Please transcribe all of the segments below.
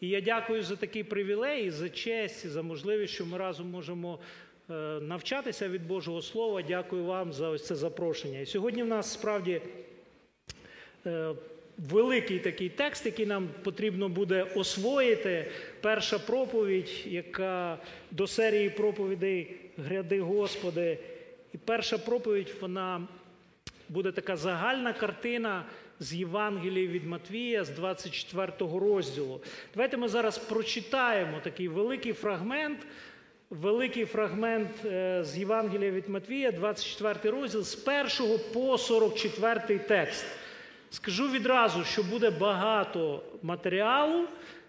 І я дякую за такий привілей, за честь, за можливість, що ми разом можемо е, навчатися від Божого Слова. Дякую вам за ось це запрошення. І сьогодні в нас справді е, великий такий текст, який нам потрібно буде освоїти. Перша проповідь, яка до серії проповідей Гряди Господи. І перша проповідь, вона буде така загальна картина з Євангелії від Матвія, з 24 розділу. Давайте ми зараз прочитаємо такий великий фрагмент. Великий фрагмент е, з Євангелія від Матвія, 24 розділ, з 1 по 44 текст. Скажу відразу, що буде багато матеріалу,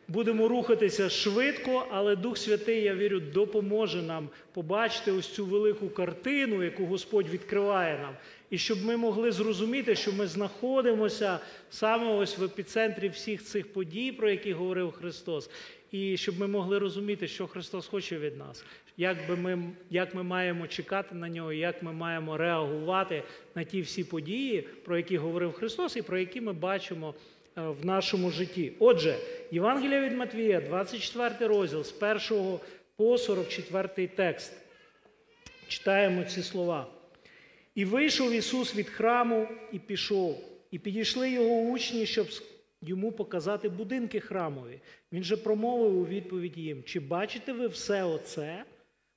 будемо рухатися швидко, але Дух Святий, я вірю, допоможе нам побачити ось цю велику картину, яку Господь відкриває нам. І щоб ми могли зрозуміти, що ми знаходимося саме ось в епіцентрі всіх цих подій, про які говорив Христос, і щоб ми могли розуміти, що Христос хоче від нас, як, би ми, як ми маємо чекати на нього, як ми маємо реагувати на ті всі події, про які говорив Христос, і про які ми бачимо е, в нашому житті. Отже, Євангелія від Матвія, 24 розділ, з 1 по 44 текст. Читаємо ці слова. І вийшов Ісус від храму і пішов, і підійшли його учні, щоб йому показати будинки храмові. Він же промовив у відповідь їм: Чи бачите ви все оце?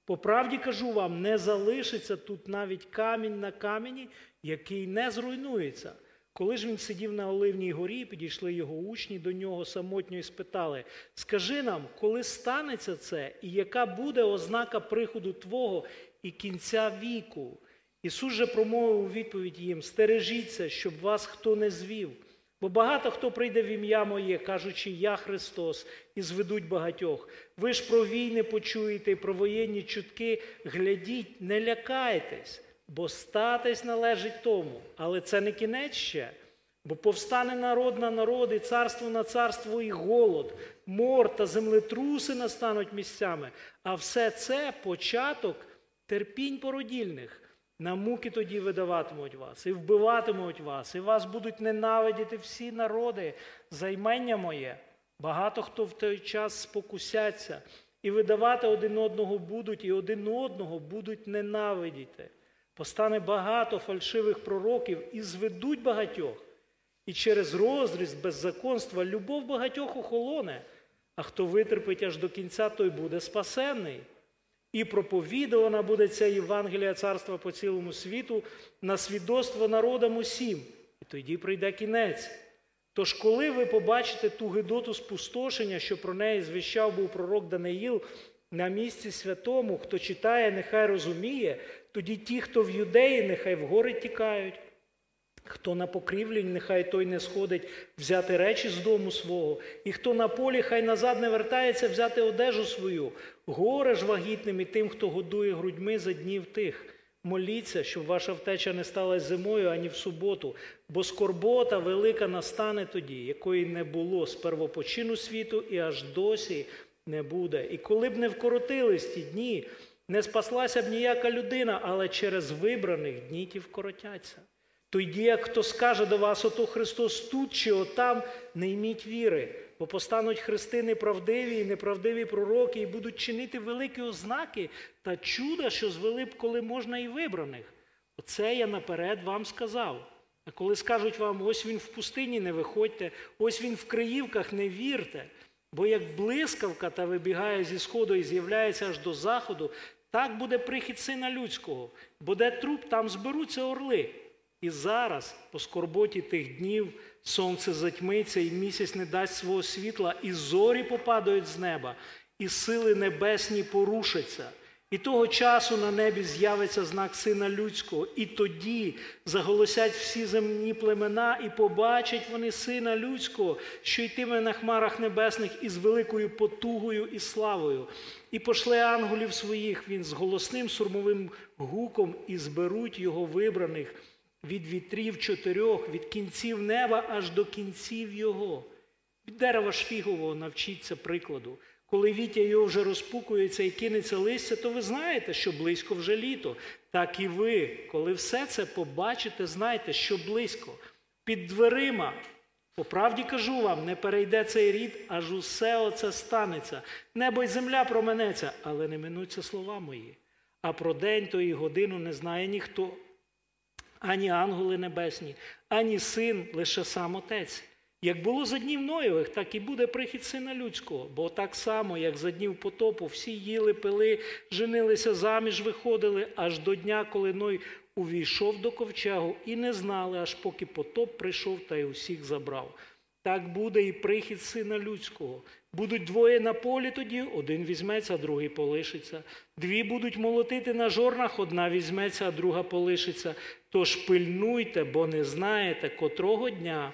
По правді кажу вам, не залишиться тут навіть камінь на камені, який не зруйнується. Коли ж він сидів на Оливній горі, підійшли його учні до нього самотньо і спитали: Скажи нам, коли станеться це, і яка буде ознака приходу Твого і кінця віку? Ісус же промовив у відповідь їм: Стережіться, щоб вас хто не звів. Бо багато хто прийде в ім'я моє, кажучи, я Христос, і зведуть багатьох. Ви ж про війни почуєте, і про воєнні чутки глядіть, не лякайтесь, бо статись належить тому. Але це не кінець ще. Бо повстане народ на народ, і царство на царство, і голод, мор та землетруси настануть місцями. А все це початок терпінь породільних. На муки тоді видаватимуть вас, і вбиватимуть вас, і вас будуть ненавидіти всі народи, займення моє. Багато хто в той час спокусяться, і видавати один одного будуть, і один одного будуть ненавидіти. Постане багато фальшивих пророків і зведуть багатьох. І через розріст беззаконства любов багатьох охолоне, а хто витерпить аж до кінця, той буде спасенний. І проповідувана буде ця Євангелія царства по цілому світу на свідоцтво народам усім. І тоді прийде кінець. Тож, коли ви побачите ту гидоту спустошення, що про неї звіщав був пророк Даниїл на місці святому, хто читає, нехай розуміє, тоді ті, хто в юдеї, нехай в гори тікають. Хто на покрівлі, нехай той не сходить взяти речі з дому свого, і хто на полі, хай назад не вертається взяти одежу свою, горе ж вагітним і тим, хто годує грудьми за днів тих. Моліться, щоб ваша втеча не сталася зимою ані в суботу, бо скорбота велика настане тоді, якої не було з первопочину світу і аж досі не буде. І коли б не вкоротились ті дні, не спаслася б ніяка людина, але через вибраних дні ті вкоротяться. Тоді, як хто скаже до вас, ото Христос тут чи отам, не йміть віри, бо постануть христи неправдиві і неправдиві пророки, і будуть чинити великі ознаки та чуда, що звели б, коли можна і вибраних. Оце я наперед вам сказав. А коли скажуть вам, ось він в пустині, не виходьте, ось він в Криївках, не вірте. Бо як блискавка та вибігає зі сходу і з'являється аж до заходу, так буде прихід сина людського, бо де труп, там зберуться орли. І зараз, по скорботі тих днів, сонце затьмиться, і місяць не дасть свого світла, і зорі попадають з неба, і сили небесні порушаться. І того часу на небі з'явиться знак Сина Людського, і тоді заголосять всі земні племена, і побачать вони Сина Людського, що йтиме на хмарах небесних із великою потугою і славою, і пошле ангелів своїх він з голосним сурмовим гуком, і зберуть його вибраних від вітрів чотирьох, від кінців неба аж до кінців його. Від дерева шфігового навчіться прикладу. Коли вітя його вже розпукується і кинеться листя, то ви знаєте, що близько вже літо. Так і ви, коли все це побачите, знайте, що близько. Під дверима По правді кажу вам, не перейде цей рід, аж усе оце станеться. Небо й земля променеться, але не минуться слова мої. А про день то і годину не знає ніхто, ані ангели небесні, ані син, лише сам Отець. Як було за днів Ноєвих, так і буде прихід сина людського. Бо так само, як за днів потопу, всі їли, пили, женилися заміж, виходили, аж до дня, коли Ной увійшов до ковчегу, і не знали, аж поки потоп прийшов та й усіх забрав. Так буде і прихід сина людського. Будуть двоє на полі тоді, один візьметься, а другий полишиться. Дві будуть молотити на жорнах, одна візьметься, а друга полишиться. Тож пильнуйте, бо не знаєте, котрого дня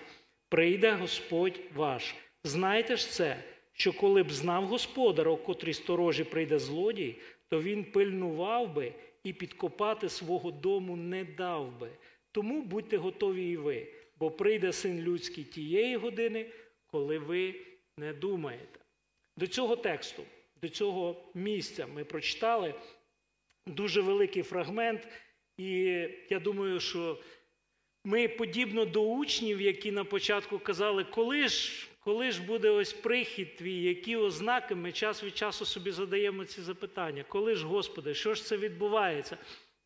прийде Господь ваш. Знайте ж це, що коли б знав господар, у котрій сторожі прийде злодій, то він пильнував би і підкопати свого дому не дав би. Тому будьте готові і ви, бо прийде син людський тієї години, коли ви не думаєте. До цього тексту, до цього місця ми прочитали дуже великий фрагмент, і я думаю, що ми подібно до учнів, які на початку казали, коли ж коли ж буде ось прихід твій, які ознаки, ми час від часу собі задаємо ці запитання. Коли ж, Господи, що ж це відбувається?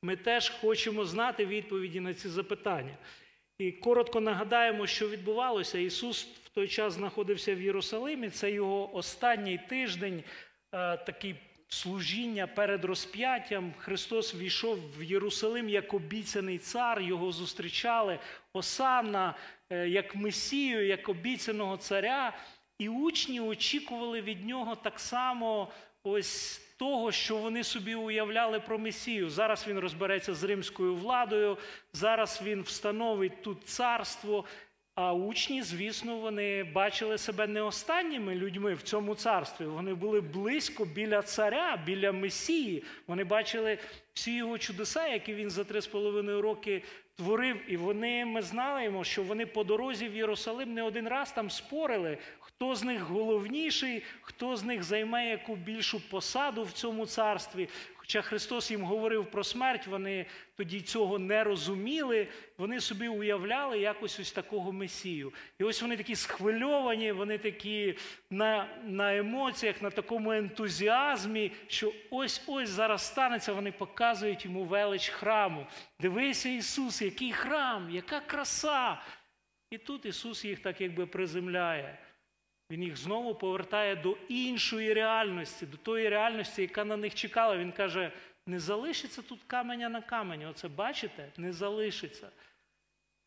Ми теж хочемо знати відповіді на ці запитання. І коротко нагадаємо, що відбувалося. Ісус в той час знаходився в Єрусалимі. Це його останній тиждень, е, такий служіння перед розп'яттям. Христос війшов в Єрусалим як обіцяний цар, його зустрічали Осанна, е, як Месію, як обіцяного царя. І учні очікували від нього так само ось того, що вони собі уявляли про Месію. Зараз він розбереться з римською владою, зараз він встановить тут царство. А учні, звісно, вони бачили себе не останніми людьми в цьому царстві. Вони були близько біля царя, біля Месії. Вони бачили всі його чудеса, які він за три з половиною роки творив. І вони ми знаємо, що вони по дорозі в Єрусалим не один раз там спорили, хто з них головніший, хто з них займе яку більшу посаду в цьому царстві. Хоча Христос їм говорив про смерть, вони тоді цього не розуміли, вони собі уявляли якось ось такого Месію. І ось вони такі схвильовані, вони такі на на емоціях, на такому ентузіазмі, що ось-ось зараз станеться, вони показують йому велич храму. Дивися, Ісус, який храм, яка краса! І тут Ісус їх так якби приземляє. Він їх знову повертає до іншої реальності, до тої реальності, яка на них чекала. Він каже: не залишиться тут каменя на камені. Оце бачите? Не залишиться.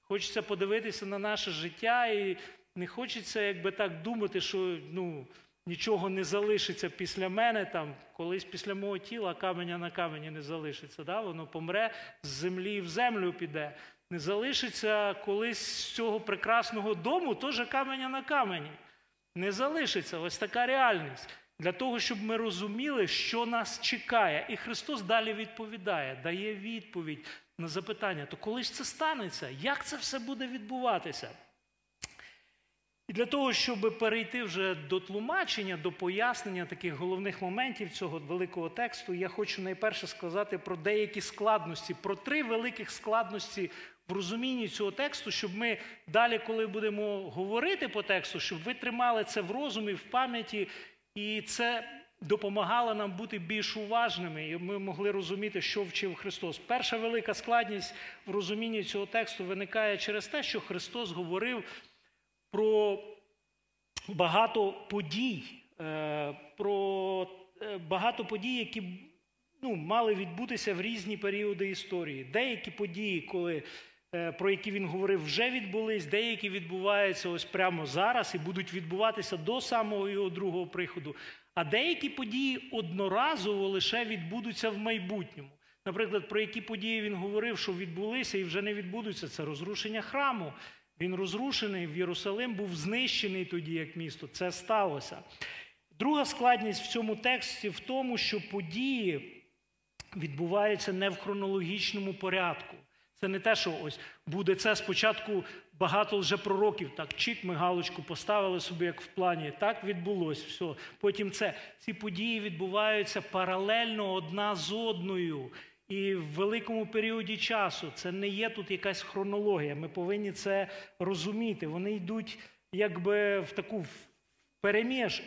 Хочеться подивитися на наше життя, і не хочеться, якби так думати, що ну, нічого не залишиться після мене, там, колись після мого тіла каменя на камені не залишиться. Да? Воно помре з землі в землю піде. Не залишиться колись з цього прекрасного дому, теж каменя на камені не залишиться ось така реальність. Для того, щоб ми розуміли, що нас чекає. І Христос далі відповідає, дає відповідь на запитання: то коли ж це станеться? Як це все буде відбуватися? І для того, щоб перейти вже до тлумачення, до пояснення таких головних моментів цього великого тексту, я хочу найперше сказати про деякі складності, про три великих складності в розумінні цього тексту, щоб ми далі, коли будемо говорити по тексту, щоб ви тримали це в розумі, в пам'яті, і це допомагало нам бути більш уважними, і ми могли розуміти, що вчив Христос. Перша велика складність в розумінні цього тексту виникає через те, що Христос говорив про багато подій, е, про е, багато подій, які ну, мали відбутися в різні періоди історії. Деякі події, коли про які він говорив, вже відбулись, деякі відбуваються ось прямо зараз і будуть відбуватися до самого його другого приходу. А деякі події одноразово лише відбудуться в майбутньому. Наприклад, про які події він говорив, що відбулися і вже не відбудуться, це розрушення храму. Він розрушений в Єрусалим, був знищений тоді як місто. Це сталося. Друга складність в цьому тексті в тому, що події відбуваються не в хронологічному порядку. Це не те, що ось буде це спочатку багато вже пророків. Так, чик, ми галочку поставили собі, як в плані. Так відбулось все. Потім це ці події відбуваються паралельно одна з одною. І в великому періоді часу це не є тут якась хронологія. Ми повинні це розуміти. Вони йдуть якби в таку переміж,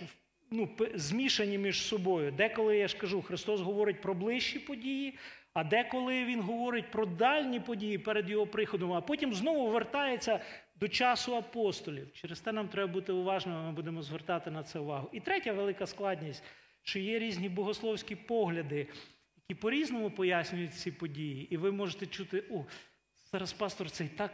ну, змішані між собою. Деколи я ж кажу, Христос говорить про ближчі події, а деколи Він говорить про дальні події перед Його приходом, а потім знову вертається до часу апостолів. Через те нам треба бути уважними, ми будемо звертати на це увагу. І третя велика складність, що є різні богословські погляди, які по-різному пояснюють ці події. І ви можете чути, о, зараз пастор цей так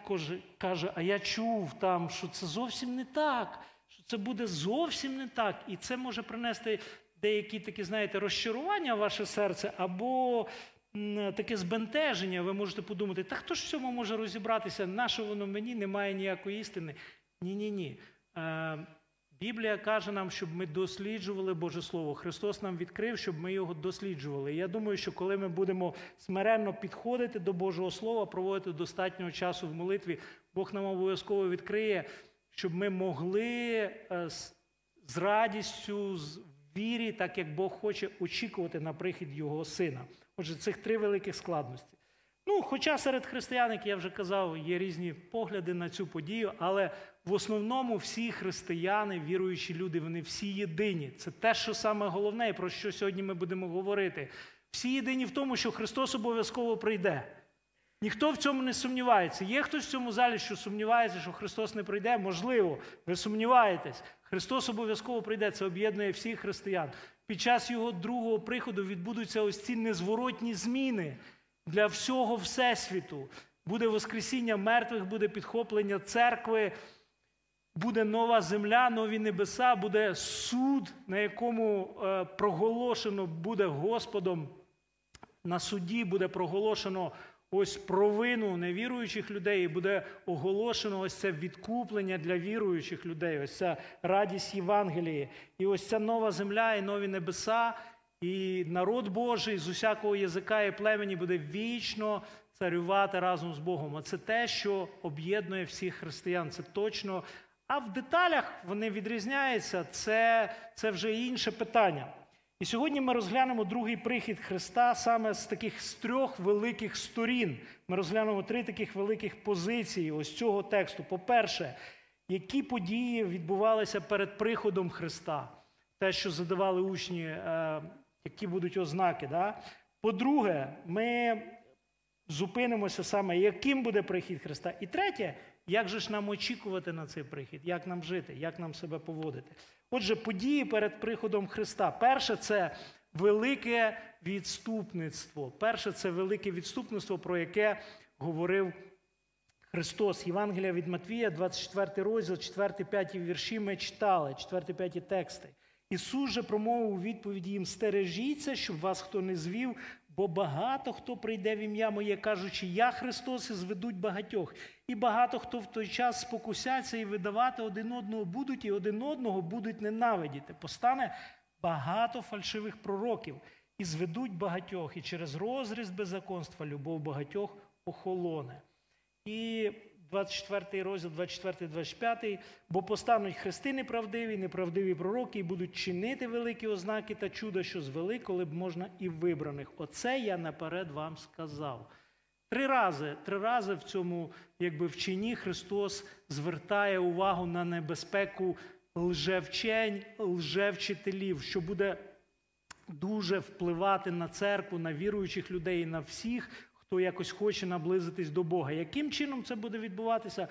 каже, а я чув там, що це зовсім не так, що це буде зовсім не так. І це може принести деякі такі, знаєте, розчарування в ваше серце або таке збентеження. Ви можете подумати, та хто ж в цьому може розібратися? Наше воно мені немає ніякої істини. Ні-ні ні. Е, Біблія каже нам, щоб ми досліджували Боже Слово. Христос нам відкрив, щоб ми його досліджували. І я думаю, що коли ми будемо смиренно підходити до Божого Слова, проводити достатньо часу в молитві, Бог нам обов'язково відкриє, щоб ми могли е, з радістю, з вірі, так як Бог хоче, очікувати на прихід Його Сина. Отже, цих три великих складності. Ну, хоча серед християн, як я вже казав, є різні погляди на цю подію, але в основному всі християни, віруючі люди, вони всі єдині. Це те, що саме головне, і про що сьогодні ми будемо говорити. Всі єдині в тому, що Христос обов'язково прийде. Ніхто в цьому не сумнівається. Є хтось в цьому залі, що сумнівається, що Христос не прийде? Можливо, ви сумніваєтесь. Христос обов'язково прийде. Це об'єднує всіх християн. Під час його другого приходу відбудуться ось ці незворотні зміни для всього Всесвіту. Буде Воскресіння мертвих, буде підхоплення церкви, буде нова земля, нові небеса, буде суд, на якому е, проголошено буде Господом на суді буде проголошено ось провину невіруючих людей, і буде оголошено ось це відкуплення для віруючих людей, ось ця радість Євангелії. І ось ця нова земля і нові небеса, і народ Божий з усякого язика і племені буде вічно царювати разом з Богом. А це те, що об'єднує всіх християн. Це точно. А в деталях вони відрізняються. Це, це вже інше питання. І сьогодні ми розглянемо другий прихід Христа саме з таких з трьох великих сторін. Ми розглянемо три таких великих позиції ось цього тексту. По-перше, які події відбувалися перед приходом Христа? Те, що задавали учні, е, які будуть ознаки. Да? По-друге, ми зупинимося саме, яким буде прихід Христа. І третє, як же ж нам очікувати на цей прихід, як нам жити, як нам себе поводити. Отже, події перед приходом Христа. Перше це велике відступництво. Перше це велике відступництво, про яке говорив Христос. Євангелія від Матвія, 24 розділ, 4-5 вірші ми читали, 4-5 тексти. Ісус же промовив у відповіді їм: стережіться, щоб вас хто не звів, бо багато хто прийде в ім'я моє, кажучи, я Христос, і зведуть багатьох. І багато хто в той час спокусяться і видавати один одного будуть, і один одного будуть ненавидіти. Постане багато фальшивих пророків, і зведуть багатьох, і через розріз беззаконства любов багатьох охолоне. І 24 розділ, 24, 25. Бо постануть хрести неправдиві, неправдиві пророки, і будуть чинити великі ознаки та чуда, що звели, коли б можна і вибраних. Оце я наперед вам сказав. Три рази, три рази в цьому якби, вченні Христос звертає увагу на небезпеку лжевчень, лжевчителів, що буде дуже впливати на церкву, на віруючих людей, на всіх, хто якось хоче наблизитись до Бога. Яким чином це буде відбуватися?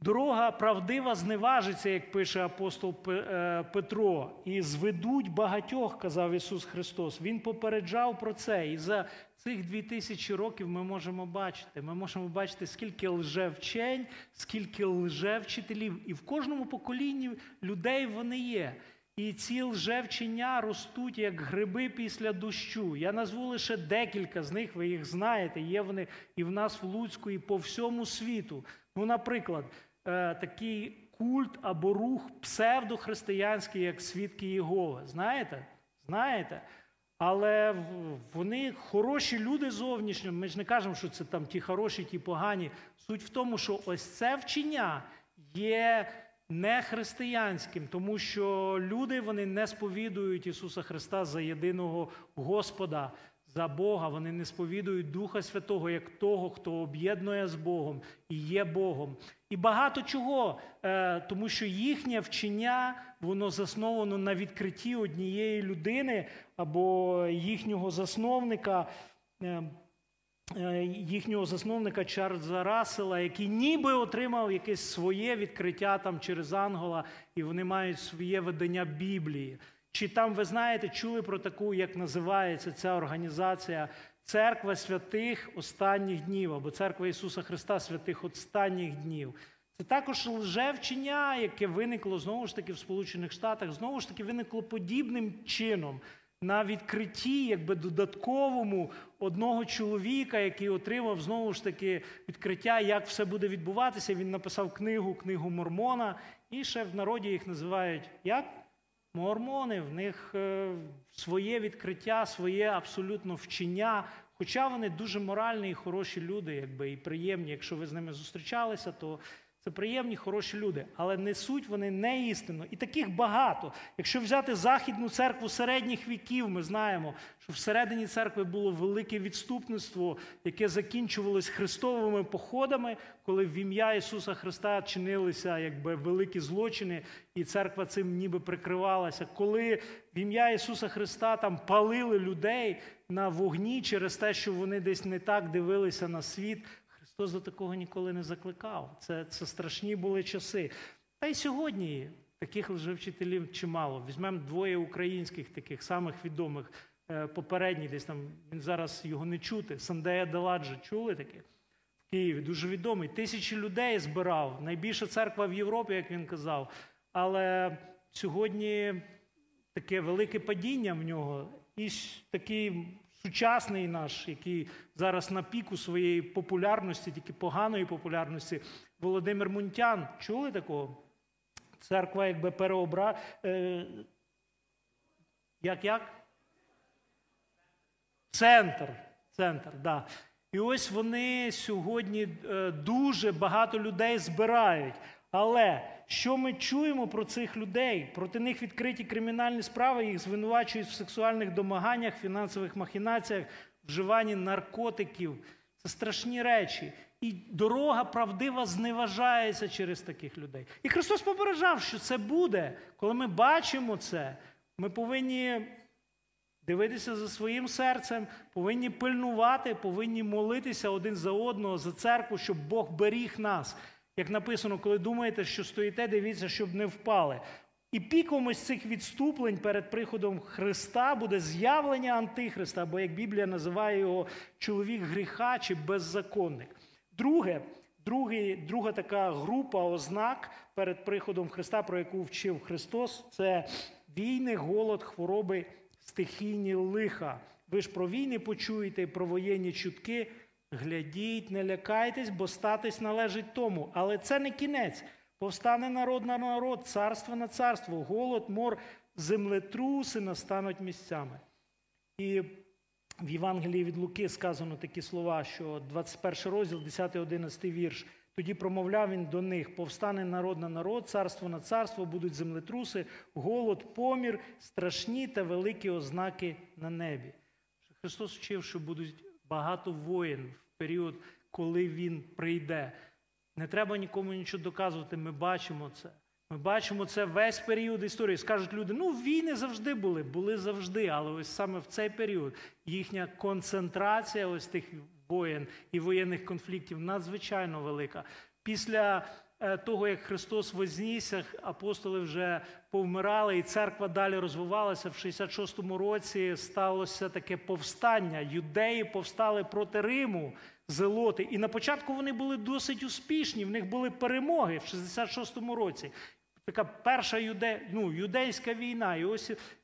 Дорога правдива зневажиться, як пише апостол е, Петро, і зведуть багатьох, казав Ісус Христос. Він попереджав про це. І за цих дві тисячі років ми можемо бачити. Ми можемо бачити, скільки лжевчень, скільки лжевчителів. І в кожному поколінні людей вони є. І ці лжевчення ростуть як гриби після дощу. Я назву лише декілька з них, ви їх знаєте. Є вони і в нас в Луцьку, і по всьому світу. Ну, наприклад, е, такий культ або рух псевдохристиянський, як свідки Єгови. Знаєте? Знаєте? Але вони хороші люди зовнішньо. Ми ж не кажемо, що це там ті хороші, ті погані. Суть в тому, що ось це вчення є не християнським, тому що люди вони не сповідують Ісуса Христа за єдиного Господа, за Бога, вони не сповідують Духа Святого як того, хто об'єднує з Богом і є Богом. І багато чого, е, тому що їхнє вчення воно засновано на відкритті однієї людини або їхнього засновника. Е, їхнього засновника Чарльза Рассела, який ніби отримав якесь своє відкриття там через Ангола, і вони мають своє видання Біблії. Чи там, ви знаєте, чули про таку, як називається ця організація Церква святих останніх днів або Церква Ісуса Христа святих останніх днів. Це також лжевчення, яке виникло знову ж таки в Сполучених Штатах, знову ж таки виникло подібним чином на відкритті, якби додатковому одного чоловіка, який отримав знову ж таки відкриття, як все буде відбуватися. Він написав книгу, книгу Мормона, і ще в народі їх називають як? Мормони, в них е, своє відкриття, своє абсолютно вчення. Хоча вони дуже моральні і хороші люди, якби і приємні. Якщо ви з ними зустрічалися, то це приємні, хороші люди, але несуть вони не істину. І таких багато. Якщо взяти Західну церкву середніх віків, ми знаємо, що всередині церкви було велике відступництво, яке закінчувалось христовими походами, коли в ім'я Ісуса Христа чинилися якби великі злочини, і церква цим ніби прикривалася. Коли в ім'я Ісуса Христа там палили людей на вогні через те, що вони десь не так дивилися на світ. Христос до такого ніколи не закликав. Це це страшні були часи. Та й сьогодні таких вже вчителів чимало. Візьмемо двоє українських, таких самих відомих, е, попередній, десь там він зараз його не чути. Сандея Деладжа чули таке? В Києві дуже відомий. Тисячі людей збирав. Найбільша церква в Європі, як він казав. Але сьогодні таке велике падіння в нього. І такий сучасний наш, який зараз на піку своєї популярності, тільки поганої популярності, Володимир Мунтян. Чули такого? Церква якби переобра. Е... Як як? Центр. Центр, да. І ось вони сьогодні е, дуже багато людей збирають. Але що ми чуємо про цих людей? Проти них відкриті кримінальні справи, їх звинувачують в сексуальних домаганнях, фінансових махінаціях, вживанні наркотиків. Це страшні речі. І дорога правдива зневажається через таких людей. І Христос попереджав, що це буде. Коли ми бачимо це, ми повинні дивитися за своїм серцем, повинні пильнувати, повинні молитися один за одного, за церкву, щоб Бог беріг нас. Як написано, коли думаєте, що стоїте, дивіться, щоб не впали. І піком ось цих відступлень перед приходом Христа буде з'явлення Антихриста, або як Біблія називає його чоловік гріха чи беззаконник. Друге, другий, друга така група ознак перед приходом Христа, про яку вчив Христос, це війни, голод, хвороби, стихійні лиха. Ви ж про війни почуєте, про воєнні чутки. Глядіть, не лякайтесь, бо статись належить тому. Але це не кінець. Повстане народ на народ, царство на царство, голод, мор, землетруси настануть місцями. І в Євангелії від Луки сказано такі слова, що 21 розділ, 10-11 вірш. Тоді промовляв він до них: повстане народ на народ, царство на царство, будуть землетруси, голод, помір, страшні та великі ознаки на небі. Христос вчив, що будуть багато воїн в період, коли він прийде. Не треба нікому нічого доказувати. Ми бачимо це. Ми бачимо це весь період історії. Скажуть люди, ну війни завжди були, були завжди, але ось саме в цей період їхня концентрація ось тих воєн і воєнних конфліктів надзвичайно велика. Після того, як Христос вознісся, апостоли вже повмирали, і церква далі розвивалася. В 66-му році сталося таке повстання. Юдеї повстали проти Риму, зелоти. І на початку вони були досить успішні. В них були перемоги в 66-му році. Така перша юде... ну, юдейська війна.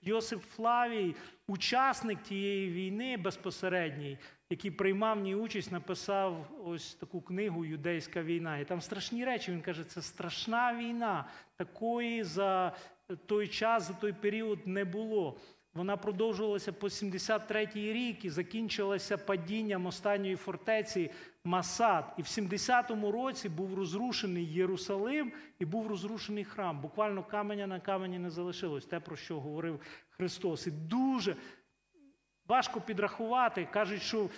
Йосип Флавій, учасник тієї війни безпосередньої, який приймав в ній участь, написав ось таку книгу Юдейська війна. І там страшні речі. Він каже, це страшна війна. Такої за той час, за той період не було. Вона продовжувалася по 73-й рік і закінчилася падінням останньої фортеці Масад. І в 70-му році був розрушений Єрусалим і був розрушений храм. Буквально каменя на камені не залишилось. Те, про що говорив Христос. І дуже важко підрахувати. Кажуть, що в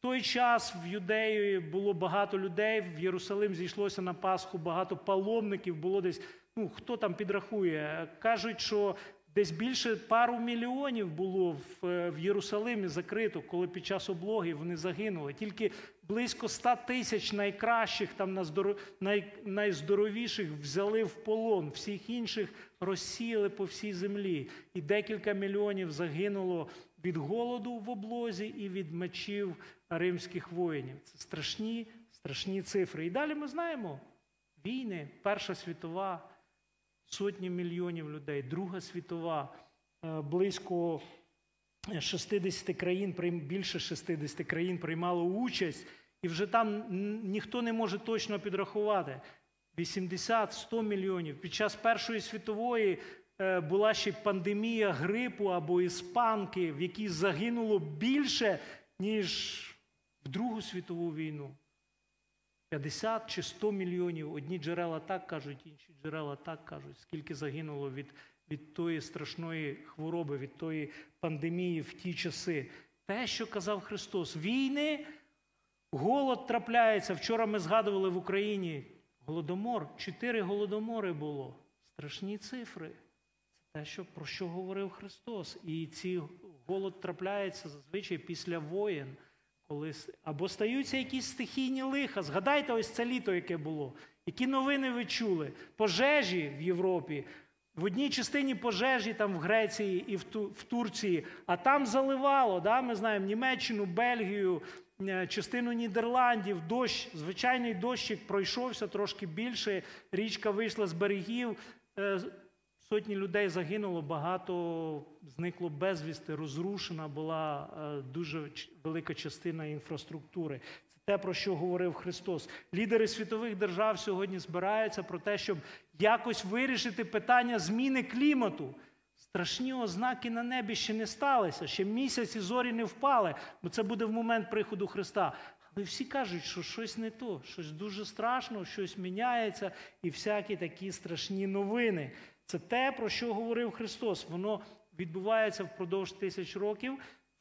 той час в Юдеї було багато людей, в Єрусалим зійшлося на Пасху, багато паломників, було десь, ну хто там підрахує. Кажуть, що десь більше пару мільйонів було в, в Єрусалимі закрито, коли під час облоги вони загинули. Тільки близько 100 тисяч найкращих, там най, найздоровіших взяли в полон, всіх інших розсіяли по всій землі. І декілька мільйонів загинуло від голоду в облозі і від мечів римських воїнів. Це страшні, страшні цифри. І далі ми знаємо війни, Перша світова, сотні мільйонів людей, Друга світова, е, близько 60 країн, більше 60 країн приймало участь, і вже там ніхто не може точно підрахувати. 80-100 мільйонів. Під час Першої світової була ще пандемія грипу або іспанки, в якій загинуло більше, ніж в Другу світову війну. 50 чи 100 мільйонів. Одні джерела так кажуть, інші джерела так кажуть, скільки загинуло від від тої страшної хвороби, від тої пандемії в ті часи. Те, що казав Христос, війни, голод трапляється. Вчора ми згадували в Україні голодомор. Чотири голодомори було. Страшні цифри. Те, що, про що говорив Христос. І ці голод трапляється зазвичай після воєн. Коли або стаються якісь стихійні лиха. Згадайте ось це літо, яке було. Які новини ви чули? Пожежі в Європі. В одній частині пожежі там в Греції і в, Ту, в Турції, а там заливало. Да? Ми знаємо Німеччину, Бельгію, е, частину Нідерландів, дощ, звичайний дощик пройшовся трошки більше. Річка вийшла з берегів. Сотні людей загинуло, багато зникло безвісти, розрушена була е, дуже велика частина інфраструктури. Це те, про що говорив Христос. Лідери світових держав сьогодні збираються про те, щоб якось вирішити питання зміни клімату. Страшні ознаки на небі ще не сталися, ще місяць і зорі не впали, бо це буде в момент приходу Христа. Але всі кажуть, що щось не то, щось дуже страшно, щось міняється, і всякі такі страшні новини. Це те, про що говорив Христос. Воно відбувається впродовж тисяч років.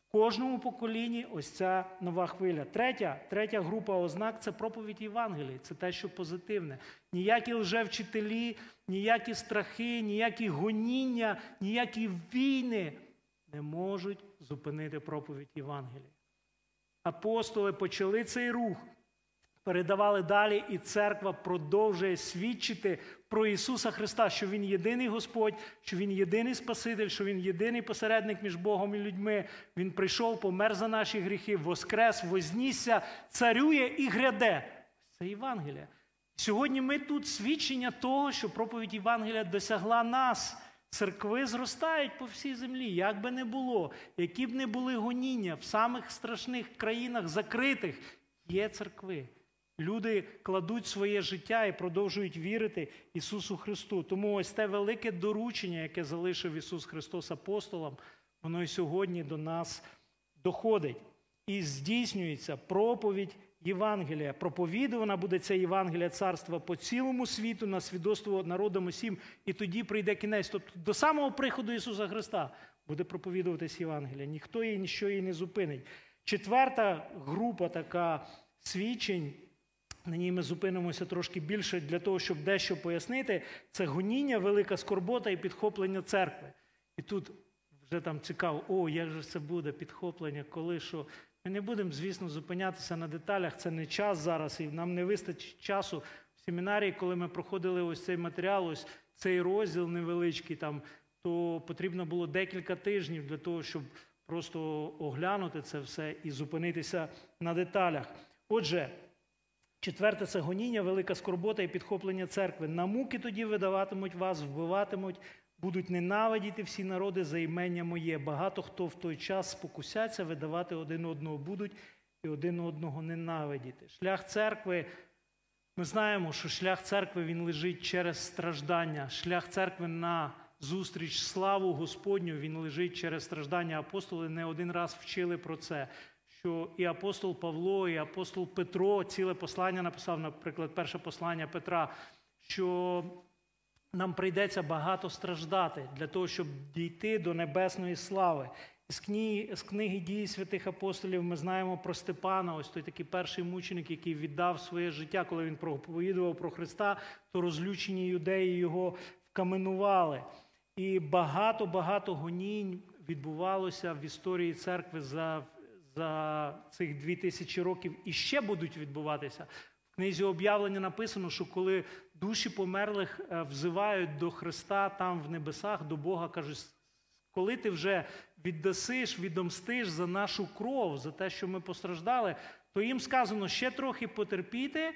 В кожному поколінні ось ця нова хвиля. Третя третя група ознак це проповідь Євангелії. Це те, що позитивне. Ніякі лжевчителі, ніякі страхи, ніякі гоніння, ніякі війни не можуть зупинити проповідь Євангелія. Апостоли почали цей рух передавали далі, і церква продовжує свідчити про Ісуса Христа, що Він єдиний Господь, що Він єдиний Спаситель, що Він єдиний посередник між Богом і людьми. Він прийшов, помер за наші гріхи, воскрес, вознісся, царює і гряде. Це Євангелія. Сьогодні ми тут свідчення того, що проповідь Євангелія досягла нас. Церкви зростають по всій землі, як би не було, які б не були гоніння в самих страшних країнах закритих, є церкви. Люди кладуть своє життя і продовжують вірити Ісусу Христу. Тому ось те велике доручення, яке залишив Ісус Христос апостолам, воно і сьогодні до нас доходить. І здійснюється проповідь Євангелія. Проповідувана буде ця Євангелія царства по цілому світу на свідоцтво народам усім, і тоді прийде кінець. Тобто до самого приходу Ісуса Христа буде проповідуватись Євангелія. Ніхто її ніщо її не зупинить. Четверта група така свідчень. На ній ми зупинимося трошки більше для того, щоб дещо пояснити. Це гоніння, велика скорбота і підхоплення церкви. І тут вже там цікаво, о, як же це буде, підхоплення, коли що. Ми не будемо, звісно, зупинятися на деталях. Це не час зараз, і нам не вистачить часу в семінарії, коли ми проходили ось цей матеріал, ось цей розділ невеличкий, там, то потрібно було декілька тижнів для того, щоб просто оглянути це все і зупинитися на деталях. Отже. Четверте це гоніння, велика скорбота і підхоплення церкви. На муки тоді видаватимуть вас, вбиватимуть, будуть ненавидіти всі народи за імення моє. Багато хто в той час спокусяться, видавати один одного будуть і один одного ненавидіти. Шлях церкви. Ми знаємо, що шлях церкви він лежить через страждання. Шлях церкви на зустріч славу Господню він лежить через страждання. Апостоли не один раз вчили про це що і апостол Павло, і апостол Петро ціле послання написав, наприклад, перше послання Петра, що нам прийдеться багато страждати для того, щоб дійти до небесної слави. З книги, з книги дії святих апостолів ми знаємо про Степана, ось той такий перший мученик, який віддав своє життя, коли він проповідував про Христа, то розлючені юдеї його вкаменували. І багато-багато гонінь відбувалося в історії церкви за за цих дві тисячі років і ще будуть відбуватися. В книзі об'явлення написано, що коли душі померлих е, взивають до Христа там в небесах, до Бога, кажуть, коли ти вже віддасиш, відомстиш за нашу кров, за те, що ми постраждали, то їм сказано ще трохи потерпіти,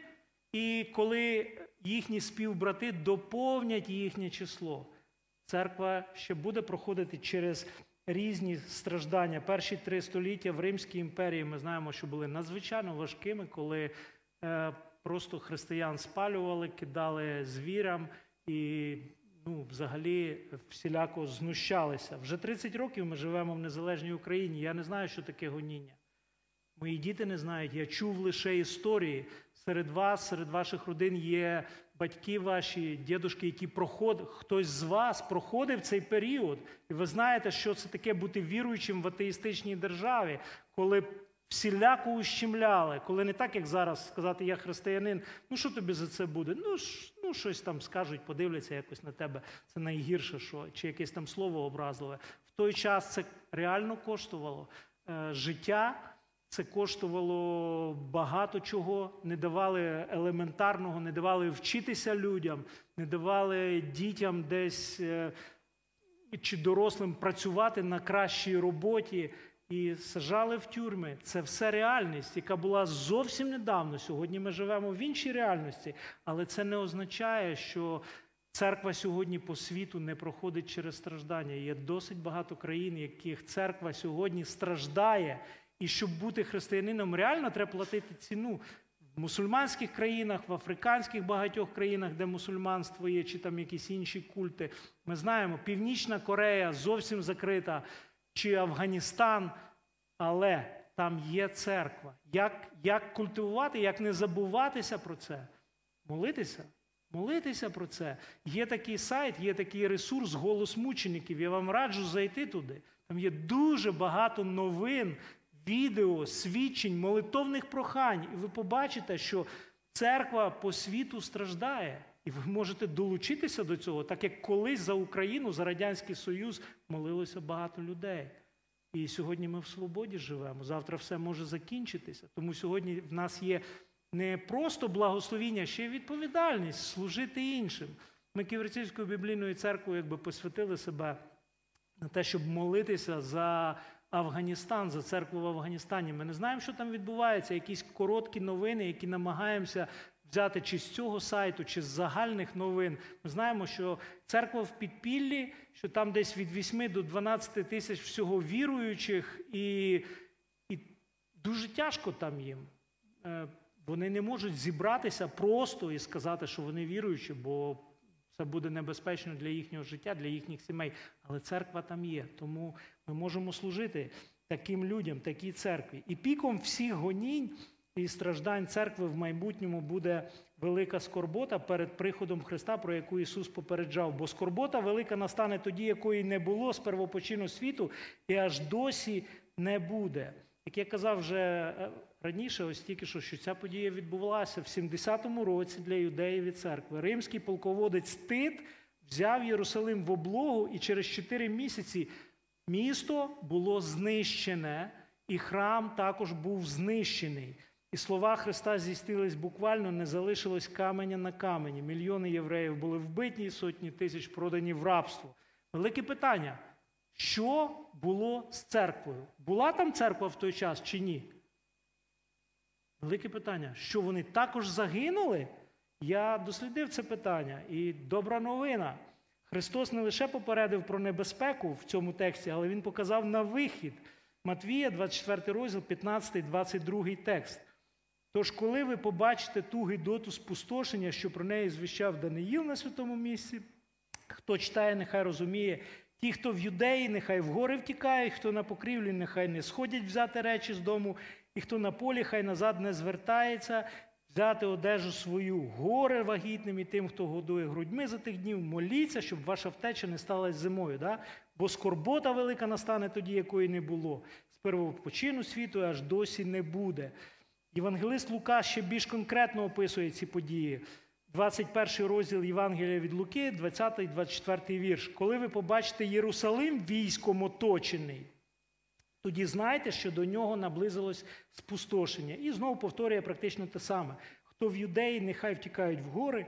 і коли їхні співбрати доповнять їхнє число, церква ще буде проходити через різні страждання. Перші три століття в Римській імперії ми знаємо, що були надзвичайно важкими, коли е, просто християн спалювали, кидали звірам і ну, взагалі всіляко знущалися. Вже 30 років ми живемо в незалежній Україні. Я не знаю, що таке гоніння. Мої діти не знають. Я чув лише історії. Серед вас, серед ваших родин є батьки ваші, дідушки, які проходили, хтось з вас проходив цей період. І ви знаєте, що це таке бути віруючим в атеїстичній державі, коли всіляко ущемляли, коли не так, як зараз сказати, я християнин, ну що тобі за це буде? Ну, ну щось там скажуть, подивляться якось на тебе. Це найгірше, що, чи якесь там слово образливе. В той час це реально коштувало е, життя. Це коштувало багато чого, не давали елементарного, не давали вчитися людям, не давали дітям десь е, чи дорослим працювати на кращій роботі і сажали в тюрми. Це все реальність, яка була зовсім недавно. Сьогодні ми живемо в іншій реальності, але це не означає, що церква сьогодні по світу не проходить через страждання. Є досить багато країн, яких церква сьогодні страждає. І щоб бути християнином, реально треба платити ціну. В мусульманських країнах, в африканських багатьох країнах, де мусульманство є, чи там якісь інші культи. Ми знаємо, Північна Корея зовсім закрита, чи Афганістан, але там є церква. Як, Як культивувати, як не забуватися про це? Молитися. Молитися про це. Є такий сайт, є такий ресурс голос мучеників. Я вам раджу зайти туди. Там є дуже багато новин відео, свідчень, молитовних прохань, і ви побачите, що церква по світу страждає. І ви можете долучитися до цього, так як колись за Україну, за Радянський Союз молилося багато людей. І сьогодні ми в свободі живемо. Завтра все може закінчитися. Тому сьогодні в нас є не просто благословіння, ще й відповідальність служити іншим. Ми Ківерцівською біблійною церквою якби посвятили себе на те, щоб молитися за Афганістан, за церкву в Афганістані. Ми не знаємо, що там відбувається, якісь короткі новини, які намагаємося взяти чи з цього сайту, чи з загальних новин. Ми знаємо, що церква в підпіллі, що там десь від 8 до 12 тисяч всього віруючих, і, і дуже тяжко там їм. Е, вони не можуть зібратися просто і сказати, що вони віруючі, бо це буде небезпечно для їхнього життя, для їхніх сімей. Але церква там є. Тому ми можемо служити таким людям, такій церкві. І піком всіх гонінь і страждань церкви в майбутньому буде велика скорбота перед приходом Христа, про яку Ісус попереджав. Бо скорбота велика настане тоді, якої не було з первопочину світу, і аж досі не буде. Як я казав вже е, раніше, ось тільки що, що ця подія відбувалася в 70-му році для юдеїв і церкви. Римський полководець Тит взяв Єрусалим в облогу, і через 4 місяці місто було знищене, і храм також був знищений. І слова Христа здійснились буквально, не залишилось каменя на камені. Мільйони євреїв були вбиті, сотні тисяч продані в рабство. Велике питання: що було з церквою? Була там церква в той час чи ні? Велике питання, що вони також загинули? Я дослідив це питання. І добра новина. Христос не лише попередив про небезпеку в цьому тексті, але Він показав на вихід. Матвія, 24 розділ, 15, 22 текст. Тож, коли ви побачите ту гидоту спустошення, що про неї звіщав Даниїл на святому місці, хто читає, нехай розуміє, ті, хто в юдеї, нехай в гори втікають, хто на покрівлі, нехай не сходять взяти речі з дому, і хто на полі, хай назад не звертається, взяти одежу свою, горе вагітним і тим, хто годує грудьми за тих днів, моліться, щоб ваша втеча не сталася зимою. Да? Бо скорбота велика настане тоді, якої не було. З первопочину світу аж досі не буде. Євангелист Лука ще більш конкретно описує ці події. 21 розділ Євангелія від Луки, 20-24 вірш. Коли ви побачите Єрусалим військом оточений, тоді знайте, що до нього наблизилось спустошення. І знову повторює практично те саме. Хто в юдеї, нехай втікають в гори,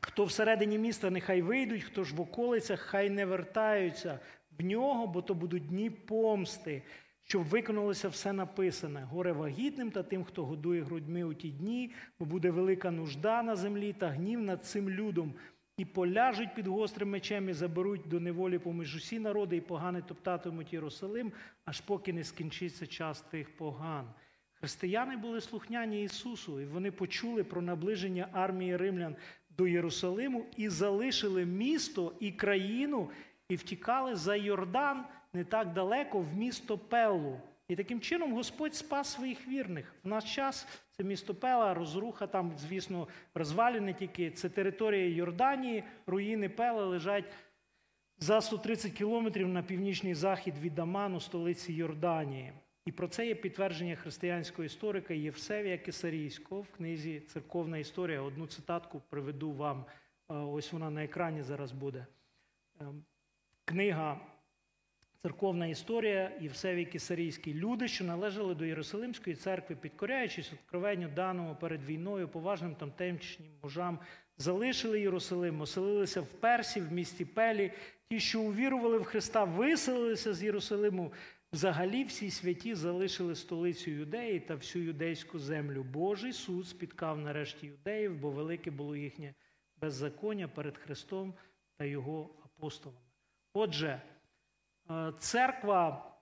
хто всередині міста, нехай вийдуть, хто ж в околицях, хай не вертаються в нього, бо то будуть дні помсти, щоб виконалося все написане. Горе вагітним та тим, хто годує грудьми у ті дні, бо буде велика нужда на землі та гнів над цим людом. І поляжуть під гострим мечем, і заберуть до неволі поміж усі народи, і погани топтатимуть Єрусалим, аж поки не скінчиться час тих поган. Християни були слухняні Ісусу, і вони почули про наближення армії римлян до Єрусалиму і залишили місто і країну, і втікали за Йордан не так далеко в місто Пеллу. І таким чином Господь спас своїх вірних. В наш час це місто Пела, розруха, там, звісно, розвалини тільки. Це територія Йорданії, руїни Пела лежать за 130 кілометрів на північний захід від Аману, столиці Йорданії. І про це є підтвердження християнського історика Євсевія Кисарійського в книзі Церковна історія. Одну цитатку приведу вам. Ось вона на екрані зараз буде. Ем, книга Церковна історія Євсевій Кисарійський. Люди, що належали до Єрусалимської церкви, підкоряючись откровенню даному перед війною, поважним тамтешнім мужам, залишили Єрусалим, оселилися в Персі, в місті Пелі. Ті, що увірували в Христа, виселилися з Єрусалиму. Взагалі всі святі залишили столицю юдеї та всю юдейську землю. Божий суд спіткав нарешті юдеїв, бо велике було їхнє беззаконня перед Христом та його апостолами. Отже, церква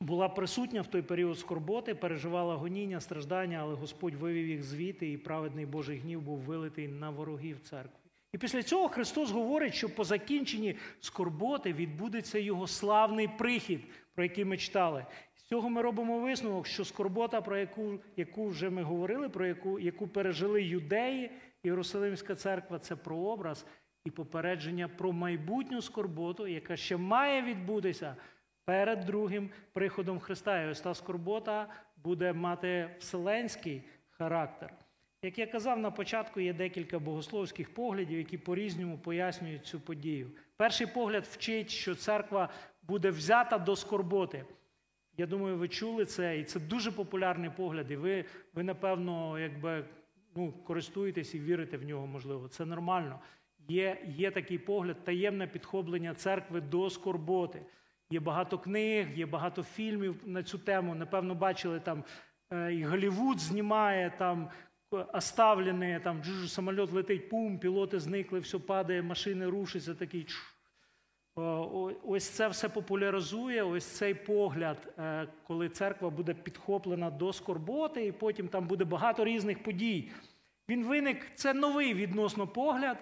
була присутня в той період скорботи, переживала гоніння, страждання, але Господь вивів їх звідти, і праведний Божий гнів був вилитий на ворогів церкви. І після цього Христос говорить, що по закінченні скорботи відбудеться Його славний прихід, про який ми читали. З цього ми робимо висновок, що скорбота, про яку яку вже ми говорили, про яку яку пережили юдеї, Єрусалимська церква це прообраз і попередження про майбутню скорботу, яка ще має відбутися перед другим приходом Христа. І ось та скорбота буде мати вселенський характер. Як я казав на початку, є декілька богословських поглядів, які по-різному пояснюють цю подію. Перший погляд вчить, що церква буде взята до скорботи. Я думаю, ви чули це, і це дуже популярний погляд. І ви, ви напевно, якби ну, користуєтесь і вірите в нього, можливо. Це нормально. Є є такий погляд, таємне підхоплення церкви до скорботи. Є багато книг, є багато фільмів на цю тему. Напевно, бачили там е, і Голлівуд знімає там оставлене, там самоліт летить, пум, пілоти зникли, все падає, машини рушаться, такий. Ось це все популяризує, ось цей погляд, е, коли церква буде підхоплена до скорботи, і потім там буде багато різних подій. Він виник, це новий відносно погляд.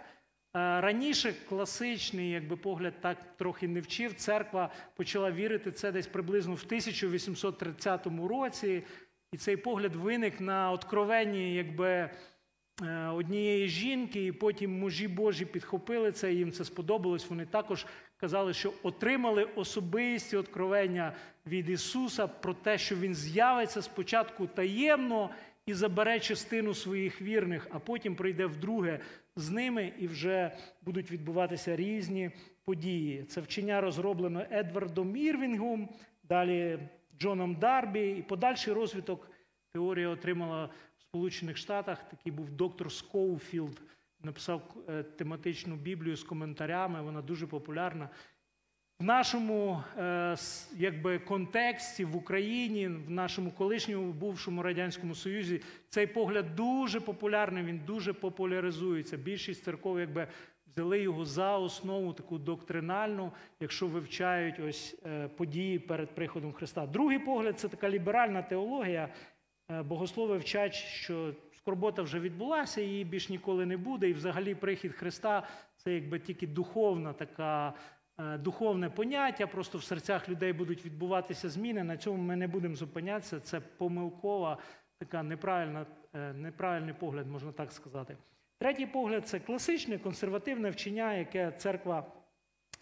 Е, раніше класичний якби, погляд так трохи не вчив. Церква почала вірити це десь приблизно в 1830 році. І цей погляд виник на откровенні якби, е, однієї жінки, і потім мужі Божі підхопили це, їм це сподобалось. Вони також казали, що отримали особисті откровення від Ісуса про те, що Він з'явиться спочатку таємно і забере частину своїх вірних, а потім прийде вдруге з ними і вже будуть відбуватися різні події. Це вчення розроблено Едвардом Ірвінгом, далі Джоном Дарбі. І подальший розвиток теорія отримала в Сполучених Штатах. Такий був доктор Скоуфілд, написав е, тематичну Біблію з коментарями. Вона дуже популярна. В нашому е, якби, контексті в Україні, в нашому колишньому бувшому радянському союзі, цей погляд дуже популярний. Він дуже популяризується. Більшість церков, якби взяли його за основу таку доктринальну, якщо вивчають ось е, події перед приходом Христа. Другий погляд це така ліберальна теологія. Е, богослови вчать, що скорбота вже відбулася, її більш ніколи не буде. І взагалі прихід Христа це якби тільки духовна така. Е, духовне поняття, просто в серцях людей будуть відбуватися зміни. На цьому ми не будемо зупинятися. Це помилкова така неправильна, е, неправильний погляд, можна так сказати. Третій погляд це класичне консервативне вчення, яке церква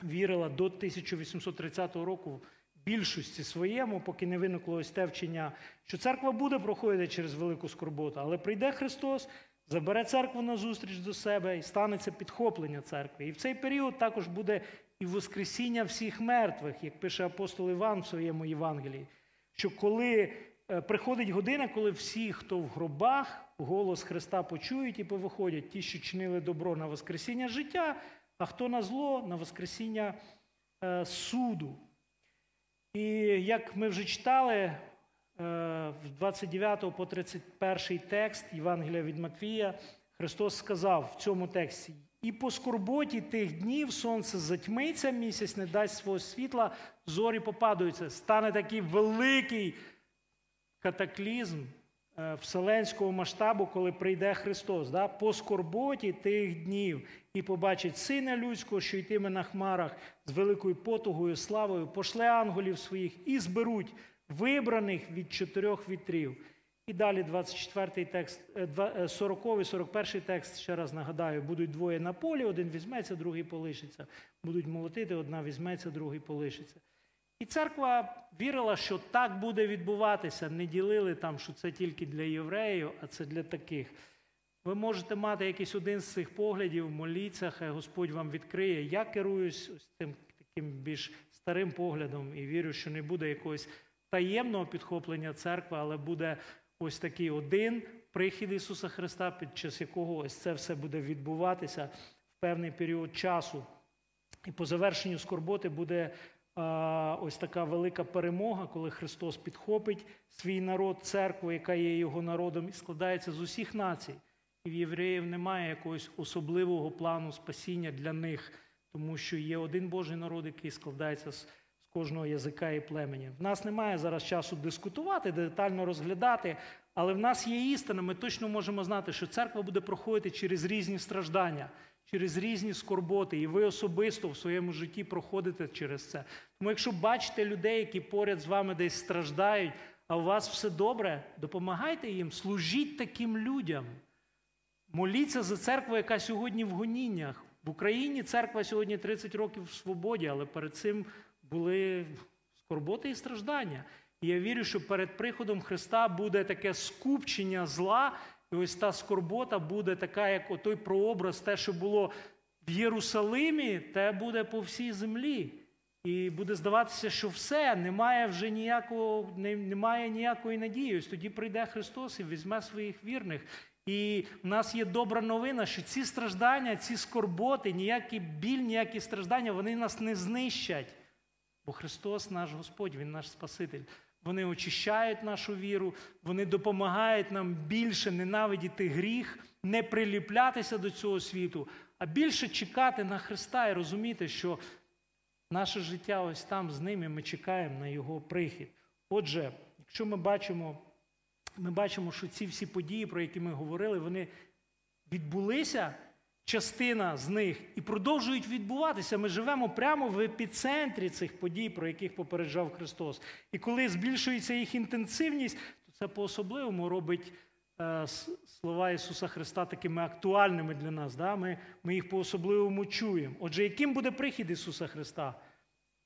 вірила до 1830 року в більшості своєму, поки не виникло ось те вчення, що церква буде проходити через велику скорботу, але прийде Христос, забере церкву на зустріч до себе і станеться підхоплення церкви. І в цей період також буде і Воскресіння всіх мертвих, як пише апостол Іван в своєму Євангелії, що коли е, приходить година, коли всі, хто в гробах, голос Христа почують і повиходять, ті, що чинили добро на Воскресіння життя, а хто на зло на Воскресіння е, суду. І як ми вже читали, е, в 29 по 31 текст Євангелія від Матвія, Христос сказав в цьому тексті: і по скорботі тих днів сонце затьмиться, місяць не дасть свого світла, зорі попадаються. Стане такий великий катаклізм е, вселенського масштабу, коли прийде Христос. Да? По скорботі тих днів і побачить Сина Людського, що йтиме на хмарах з великою потугою, славою, пошле ангелів своїх і зберуть вибраних від чотирьох вітрів. І далі 24 текст, 40, 41 текст, ще раз нагадаю, будуть двоє на полі, один візьметься, другий полишиться. Будуть молотити, одна візьметься, другий полишиться. І церква вірила, що так буде відбуватися. Не ділили там, що це тільки для євреїв, а це для таких. Ви можете мати якийсь один з цих поглядів, моліться, хай Господь вам відкриє. Я керуюсь ось цим таким більш старим поглядом і вірю, що не буде якогось таємного підхоплення церкви, але буде ось такий один прихід Ісуса Христа, під час якого ось це все буде відбуватися в певний період часу. І по завершенню скорботи буде а, ось така велика перемога, коли Христос підхопить свій народ, церкву, яка є його народом, і складається з усіх націй. І в євреїв немає якогось особливого плану спасіння для них, тому що є один Божий народ, який складається з кожного язика і племені. В нас немає зараз часу дискутувати, детально розглядати, але в нас є істина. Ми точно можемо знати, що церква буде проходити через різні страждання, через різні скорботи, і ви особисто в своєму житті проходите через це. Тому, якщо бачите людей, які поряд з вами десь страждають, а у вас все добре, допомагайте їм, служіть таким людям. Моліться за церкву, яка сьогодні в гоніннях. В Україні церква сьогодні 30 років в свободі, але перед цим були скорботи і страждання. І я вірю, що перед приходом Христа буде таке скупчення зла, і ось та скорбота буде така, як той прообраз, те, що було в Єрусалимі, те буде по всій землі. І буде здаватися, що все, немає вже ніякого, немає ніякої надії. Ось тоді прийде Христос і візьме своїх вірних. І в нас є добра новина, що ці страждання, ці скорботи, ніякий біль, ніякі страждання, вони нас не знищать. Бо Христос наш Господь, Він наш Спаситель. Вони очищають нашу віру, вони допомагають нам більше ненавидіти гріх, не приліплятися до цього світу, а більше чекати на Христа і розуміти, що наше життя ось там з ними ми чекаємо на Його прихід. Отже, якщо ми бачимо, ми бачимо, що ці всі події, про які ми говорили, вони відбулися частина з них і продовжують відбуватися. Ми живемо прямо в епіцентрі цих подій, про яких попереджав Христос. І коли збільшується їх інтенсивність, то це по-особливому робить е, слова Ісуса Христа такими актуальними для нас. Да? Ми, Ми їх по-особливому чуємо. Отже, яким буде прихід Ісуса Христа?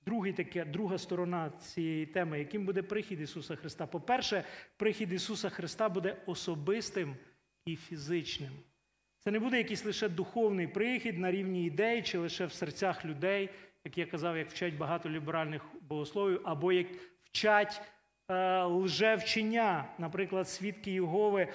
Другий таке, Друга сторона цієї теми, яким буде прихід Ісуса Христа? По-перше, прихід Ісуса Христа буде особистим і фізичним. Це не буде якийсь лише духовний прихід на рівні ідей чи лише в серцях людей, як я казав, як вчать багато ліберальних богословів, або як вчать е, лжевчення. Наприклад, свідки Єгови е,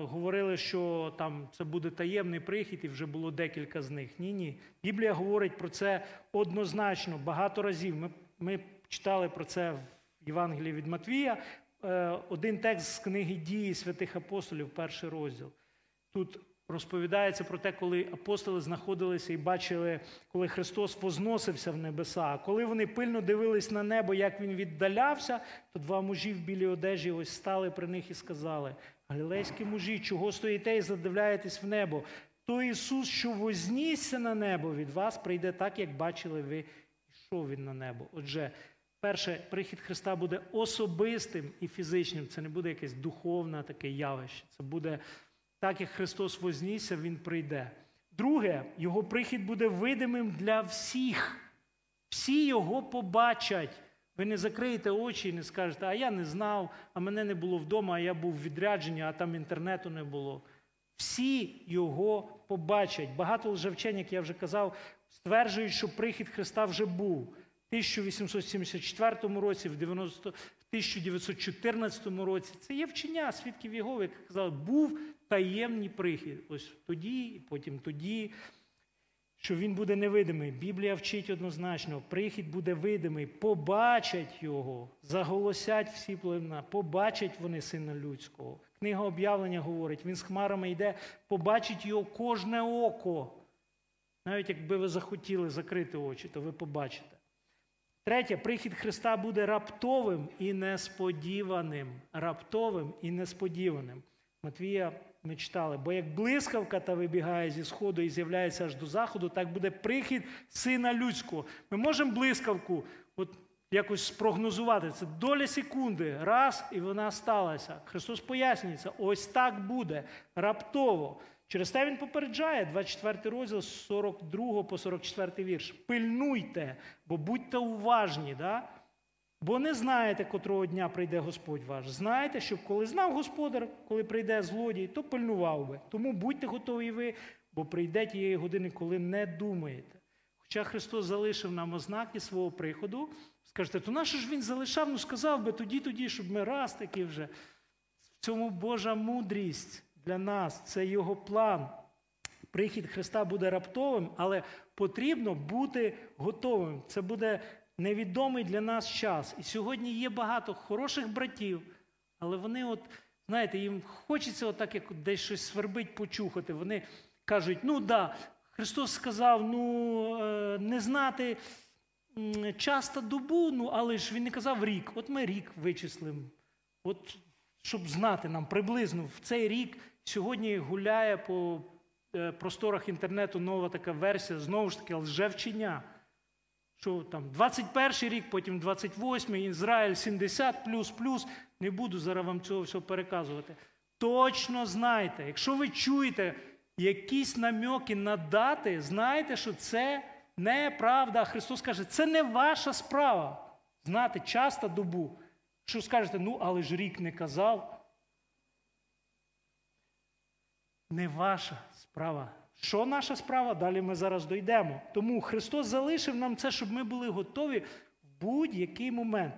говорили, що там це буде таємний прихід, і вже було декілька з них. Ні, ні. Біблія говорить про це однозначно, багато разів. Ми, ми читали про це в Євангелії від Матвія. Е, один текст з книги дії святих апостолів, перший розділ. Тут розповідається про те, коли апостоли знаходилися і бачили, коли Христос возносився в небеса. А коли вони пильно дивились на небо, як він віддалявся, то два мужі в білій одежі ось стали при них і сказали: Галілейські мужі, чого стоїте і задивляєтесь в небо? То Ісус, що вознісся на небо від вас, прийде так, як бачили ви, йшов він на небо. Отже, Перше, прихід Христа буде особистим і фізичним. Це не буде якесь духовне таке явище. Це буде так, як Христос вознісся, Він прийде. Друге, його прихід буде видимим для всіх. Всі його побачать. Ви не закриєте очі і не скажете, а я не знав, а мене не було вдома, а я був в відрядженні, а там інтернету не було. Всі його побачать. Багато лжевчень, як я вже казав, стверджують, що прихід Христа вже був. В 1874 році, в 90, 1914 році. Це є вчення свідків Єгови, як казали, був таємний прихід. Ось тоді, потім тоді, що він буде невидимий. Біблія вчить однозначно, прихід буде видимий, побачать його, заголосять всі племена, побачать вони сина людського. Книга об'явлення говорить, він з хмарами йде, побачить його кожне око. Навіть якби ви захотіли закрити очі, то ви побачите. Третє, прихід Христа буде раптовим і несподіваним. Раптовим і несподіваним. Матвія ми читали, бо як блискавка та вибігає зі сходу і з'являється аж до заходу, так буде прихід сина людського. Ми можемо блискавку от якось спрогнозувати. Це доля секунди, раз, і вона сталася. Христос пояснюється, ось так буде раптово. Через те він попереджає 24 розділ з 42 по 44 вірш. Пильнуйте, бо будьте уважні. Да? Бо не знаєте, котрого дня прийде Господь ваш. Знаєте, щоб коли знав Господар, коли прийде злодій, то пильнував би. Тому будьте готові ви, бо прийде тієї години, коли не думаєте. Хоча Христос залишив нам ознаки свого приходу, скажете, то наше ж Він залишав, ну сказав би тоді, тоді, щоб ми раз таки вже. В цьому Божа мудрість для нас, це Його план. Прихід Христа буде раптовим, але потрібно бути готовим. Це буде невідомий для нас час. І сьогодні є багато хороших братів, але вони, от, знаєте, їм хочеться отак, як десь щось свербить, почухати. Вони кажуть, ну да, Христос сказав, ну е, не знати час та добу, ну але ж Він не казав рік. От ми рік вичислимо. От щоб знати нам приблизно в цей рік сьогодні гуляє по е, просторах інтернету нова така версія, знову ж таки, лжевчення що там 21 рік, потім 28-й, Ізраїль 70 плюс плюс. Не буду зараз вам цього всього переказувати. Точно знайте, якщо ви чуєте якісь намьоки на дати, знайте, що це неправда. Христос каже, це не ваша справа. Знати час та добу. Що скажете, ну, але ж рік не казав. Не ваша справа що наша справа? Далі ми зараз дійдемо. Тому Христос залишив нам це, щоб ми були готові в будь-який момент.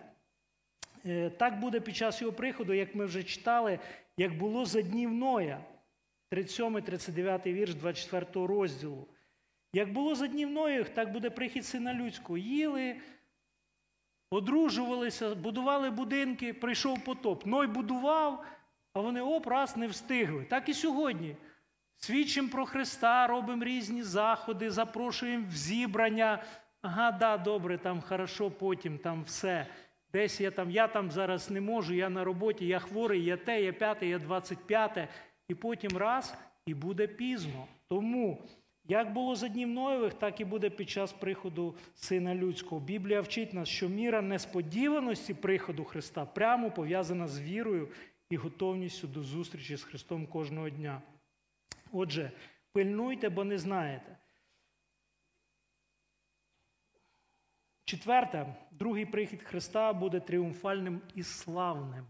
Е, так буде під час його приходу, як ми вже читали, як було за днів Ноя, 37-39 вірш 24 розділу. Як було за днів Ноїх, так буде прихід сина людського. Їли, одружувалися, будували будинки, прийшов потоп. Ной будував, а вони оп, раз не встигли. Так і сьогодні. Свідчимо про Христа, робимо різні заходи, запрошуємо в зібрання. Ага, да, добре, там хорошо, потім там все. Десь я там я там зараз не можу, я на роботі, я хворий, я те, я п'яте, я двадцять п'яте. І потім раз, і буде пізно. Тому, як було за днів Ноєвих, так і буде під час приходу Сина Людського. Біблія вчить нас, що міра несподіваності приходу Христа прямо пов'язана з вірою і готовністю до зустрічі з Христом кожного дня. Отже, пильнуйте, бо не знаєте. Четверте, другий прихід Христа буде тріумфальним і славним.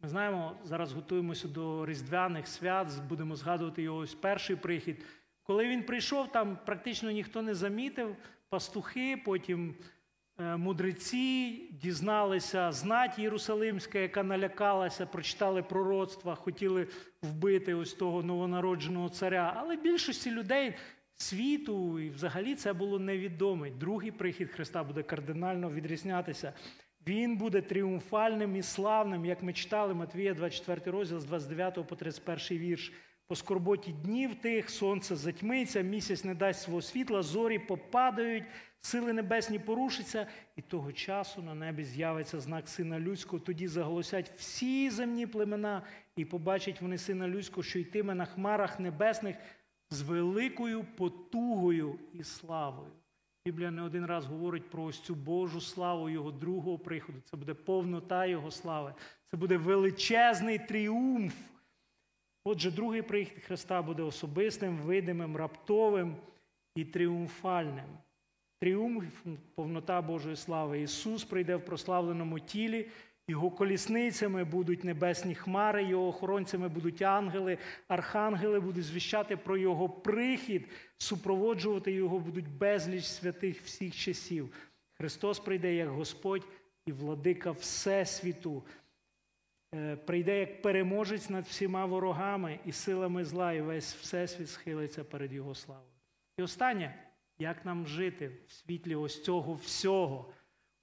Ми знаємо, зараз готуємося до Різдвяних свят, будемо згадувати його ось перший прихід. Коли він прийшов, там практично ніхто не замітив, пастухи, потім мудреці дізналися знать Єрусалимська, яка налякалася, прочитали пророцтва, хотіли вбити ось того новонародженого царя. Але більшості людей світу і взагалі це було невідоме. Другий прихід Христа буде кардинально відрізнятися. Він буде тріумфальним і славним, як ми читали Матвія, 24 розділ з 29 по 31 вірш. По скорботі днів тих сонце затьмиться, місяць не дасть свого світла, зорі попадають, сили небесні порушаться, і того часу на небі з'явиться знак Сина Людського. Тоді заголосять всі земні племена, і побачать вони Сина Людського, що йтиме на хмарах небесних з великою потугою і славою. Біблія не один раз говорить про ось цю Божу славу Його другого приходу. Це буде повнота Його слави. Це буде величезний тріумф. Отже, другий прихід Христа буде особистим, видимим, раптовим і тріумфальним. Тріумф, повнота Божої слави. Ісус прийде в прославленому тілі, його колісницями будуть небесні хмари, його охоронцями будуть ангели, архангели будуть звіщати про Його прихід, супроводжувати його будуть безліч святих всіх часів. Христос прийде як Господь і владика Всесвіту. Е, прийде як переможець над всіма ворогами і силами зла, і весь всесвіт схилиться перед Його славою. І останнє, як нам жити в світлі ось цього всього,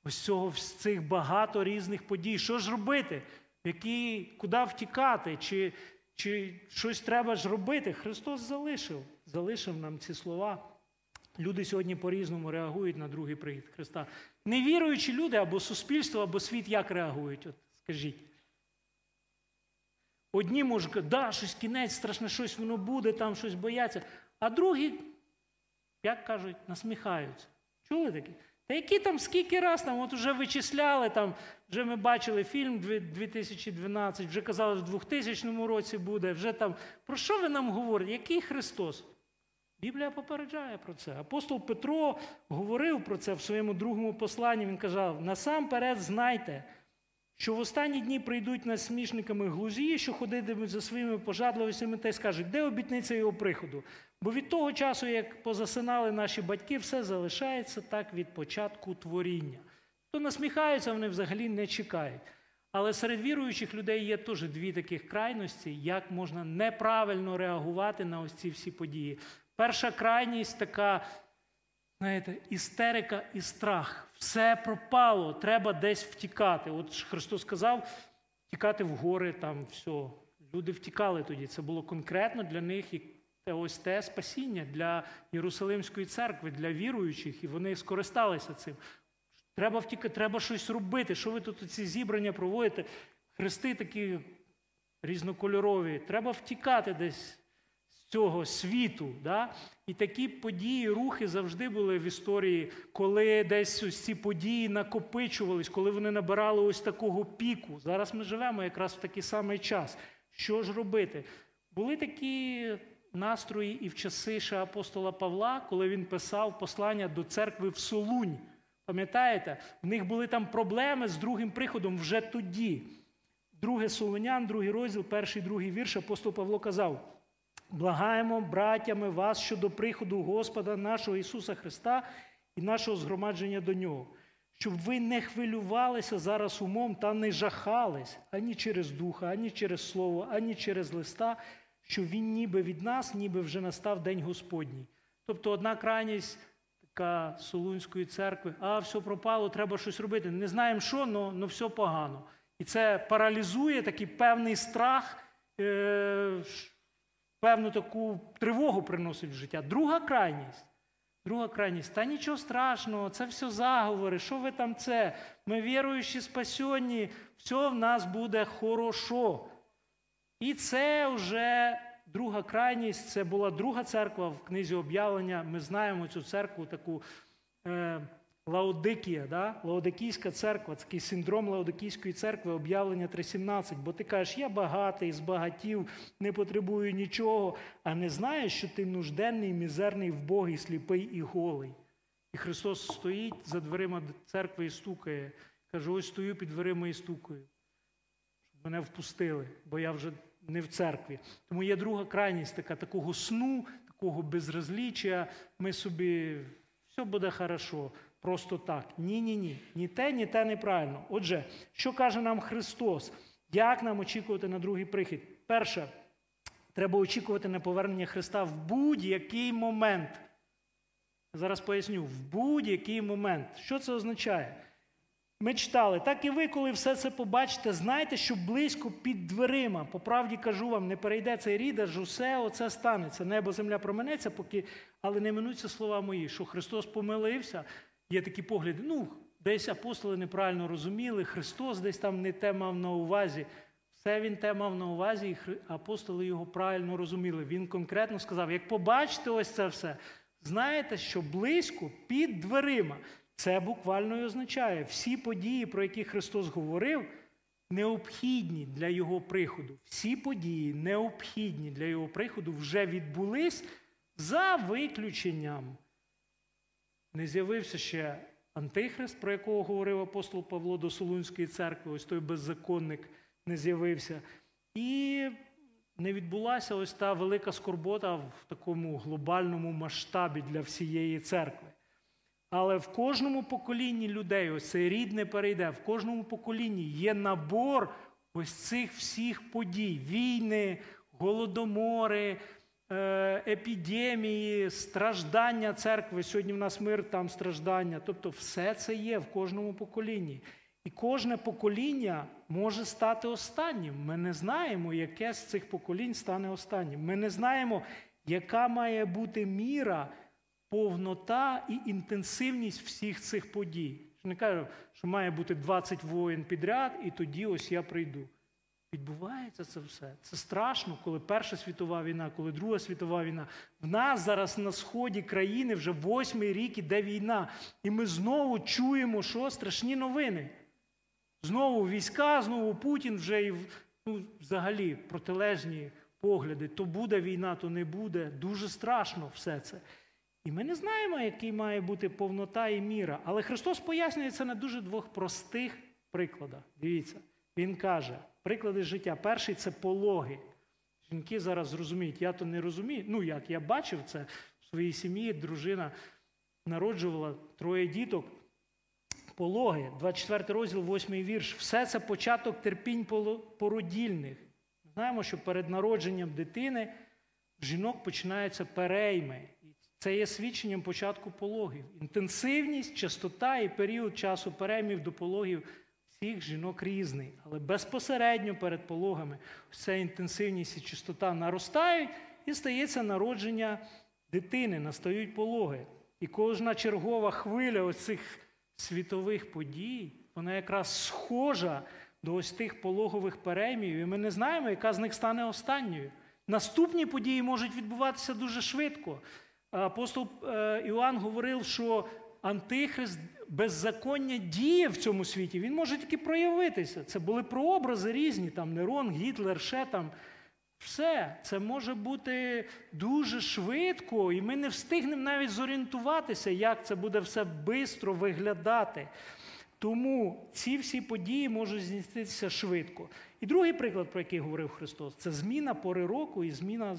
ось цього з цих багато різних подій. Що ж робити? Які, Куди втікати? Чи, чи щось треба ж робити? Христос залишив, залишив нам ці слова. Люди сьогодні по-різному реагують на другий прихід Христа. Невіруючі люди або суспільство, або світ як реагують? От Скажіть. Одні можуть казати, да, щось кінець, страшне щось воно буде, там щось бояться. А другі, як кажуть, насміхаються. Чули такі? Та які там скільки раз там, от вже вичисляли, там, вже ми бачили фільм 2012, вже казали, в 2000 році буде, вже там. Про що ви нам говорите? Який Христос? Біблія попереджає про це. Апостол Петро говорив про це в своєму другому посланні. Він казав: насамперед знайте, що в останні дні прийдуть насмішниками глузії, що ходитимуть за своїми пожадливостями та й скажуть, де обітниця його приходу? Бо від того часу, як позасинали наші батьки, все залишається так від початку творіння. То насміхаються, вони взагалі не чекають. Але серед віруючих людей є теж дві таких крайності, як можна неправильно реагувати на ось ці всі події. Перша крайність така, знаєте, істерика і страх. Все пропало, треба десь втікати. От Христос сказав, втікати в гори, там все. Люди втікали тоді. Це було конкретно для них і ось те спасіння для Єрусалимської церкви, для віруючих, і вони скористалися цим. Треба втікати, треба щось робити. Що ви тут ці зібрання проводите? Хрести такі різнокольорові. Треба втікати десь цього світу. Да? І такі події, рухи завжди були в історії, коли десь ось ці події накопичувались, коли вони набирали ось такого піку. Зараз ми живемо якраз в такий самий час. Що ж робити? Були такі настрої і в часи ще апостола Павла, коли він писав послання до церкви в Солунь. Пам'ятаєте? В них були там проблеми з другим приходом вже тоді. Друге Солонян, другий розділ, перший другий вірш, апостол Павло казав. Благаємо, братями, вас щодо приходу Господа нашого Ісуса Христа і нашого згромадження до Нього, щоб ви не хвилювалися зараз умом та не жахались ані через духа, ані через слово, ані через листа, що він ніби від нас, ніби вже настав День Господній. Тобто одна крайність така Солунської церкви, а все пропало, треба щось робити. Не знаємо, що, але все погано. І це паралізує такий певний страх. Е- певну таку тривогу приносить в життя. Друга крайність. Друга крайність. Та нічого страшного, це все заговори. Що ви там це? Ми віруючі, спасенні, все в нас буде хорошо. І це вже друга крайність. Це була друга церква в книзі об'явлення. Ми знаємо цю церкву таку. Е, Лаодикія, да? Лаодикійська церква, такий синдром Лаодикійської церкви, об'явлення 3.17. Бо ти кажеш, я багатий, збагатів, не потребую нічого, а не знаєш, що ти нужденний, мізерний, вбогий, сліпий і голий. І Христос стоїть за дверима церкви і стукає. Каже, ось стою під дверима і стукаю. Щоб мене впустили, бо я вже не в церкві. Тому є друга крайність така, такого сну, такого безразліччя. Ми собі все буде хорошо просто так. Ні-ні ні. Ні те, ні те неправильно. Отже, що каже нам Христос? Як нам очікувати на другий прихід? Перше, треба очікувати на повернення Христа в будь-який момент. Зараз поясню, в будь-який момент. Що це означає? Ми читали, так і ви, коли все це побачите, знайте, що близько під дверима. По правді кажу вам, не перейде цей рід, аж усе оце станеться. Небо, земля променеться, поки, але не минуться слова мої, що Христос помилився, Є такі погляди, ну, десь апостоли неправильно розуміли, Христос десь там не те мав на увазі. Все він те мав на увазі, і апостоли його правильно розуміли. Він конкретно сказав: як побачите ось це все, знаєте, що близько під дверима. Це буквально і означає, всі події, про які Христос говорив, необхідні для Його приходу. Всі події, необхідні для Його приходу, вже відбулись за виключенням. Не з'явився ще Антихрист, про якого говорив апостол Павло до Солунської церкви, ось той беззаконник не з'явився. І не відбулася ось та велика скорбота в такому глобальному масштабі для всієї церкви. Але в кожному поколінні людей, ось цей рід не перейде, в кожному поколінні є набор ось цих всіх подій: війни, голодомори, епідемії, страждання церкви. Сьогодні в нас мир, там страждання. Тобто, все це є в кожному поколінні. І кожне покоління може стати останнім. Ми не знаємо, яке з цих поколінь стане останнім. Ми не знаємо, яка має бути міра, повнота і інтенсивність всіх цих подій. Не кажу, що має бути 20 воїн підряд, і тоді ось я прийду. Відбувається це все. Це страшно, коли Перша світова війна, коли Друга світова війна. В нас зараз на сході країни вже восьмий рік іде війна. І ми знову чуємо, що страшні новини. Знову війська, знову Путін вже і ну, взагалі протилежні погляди. То буде війна, то не буде. Дуже страшно все це. І ми не знаємо, який має бути повнота і міра. Але Христос пояснює це на дуже двох простих прикладах. Дивіться, Він каже, приклади життя. Перший це пологи. Жінки зараз зрозуміють, я то не розумію. Ну як, я бачив це в своїй сім'ї, дружина народжувала троє діток. Пологи, 24 розділ, 8 вірш. Все це початок терпінь породільних. Знаємо, що перед народженням дитини жінок починаються перейми. Це є свідченням початку пологів. Інтенсивність, частота і період часу переймів до пологів всіх жінок різний. Але безпосередньо перед пологами ця інтенсивність і частота наростають і стається народження дитини, настають пологи. І кожна чергова хвиля ось цих світових подій, вона якраз схожа до ось тих пологових переймів, і ми не знаємо, яка з них стане останньою. Наступні події можуть відбуватися дуже швидко. Апостол е, Іоанн говорив, що Антихрист беззаконня діє в цьому світі, він може тільки проявитися. Це були прообрази різні, там Нерон, Гітлер, ще там. Все, це може бути дуже швидко, і ми не встигнемо навіть зорієнтуватися, як це буде все швидко виглядати. Тому ці всі події можуть здійснитися швидко. І другий приклад, про який говорив Христос, це зміна пори року і зміна,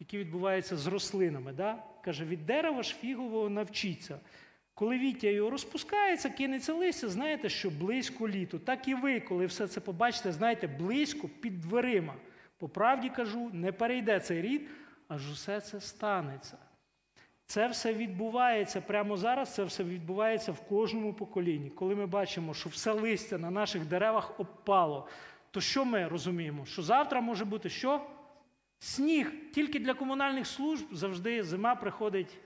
яка відбувається з рослинами. Да? Каже, від дерева ж фігового навчіться. Коли віття його розпускається, кинеться листя, знаєте, що близько літу. Так і ви, коли все це побачите, знаєте, близько під дверима. По правді кажу, не перейде цей рід, аж усе це станеться. Це все відбувається прямо зараз, це все відбувається в кожному поколінні. Коли ми бачимо, що все листя на наших деревах обпало, то що ми розуміємо? Що завтра може бути що? Сніг. Тільки для комунальних служб завжди зима приходить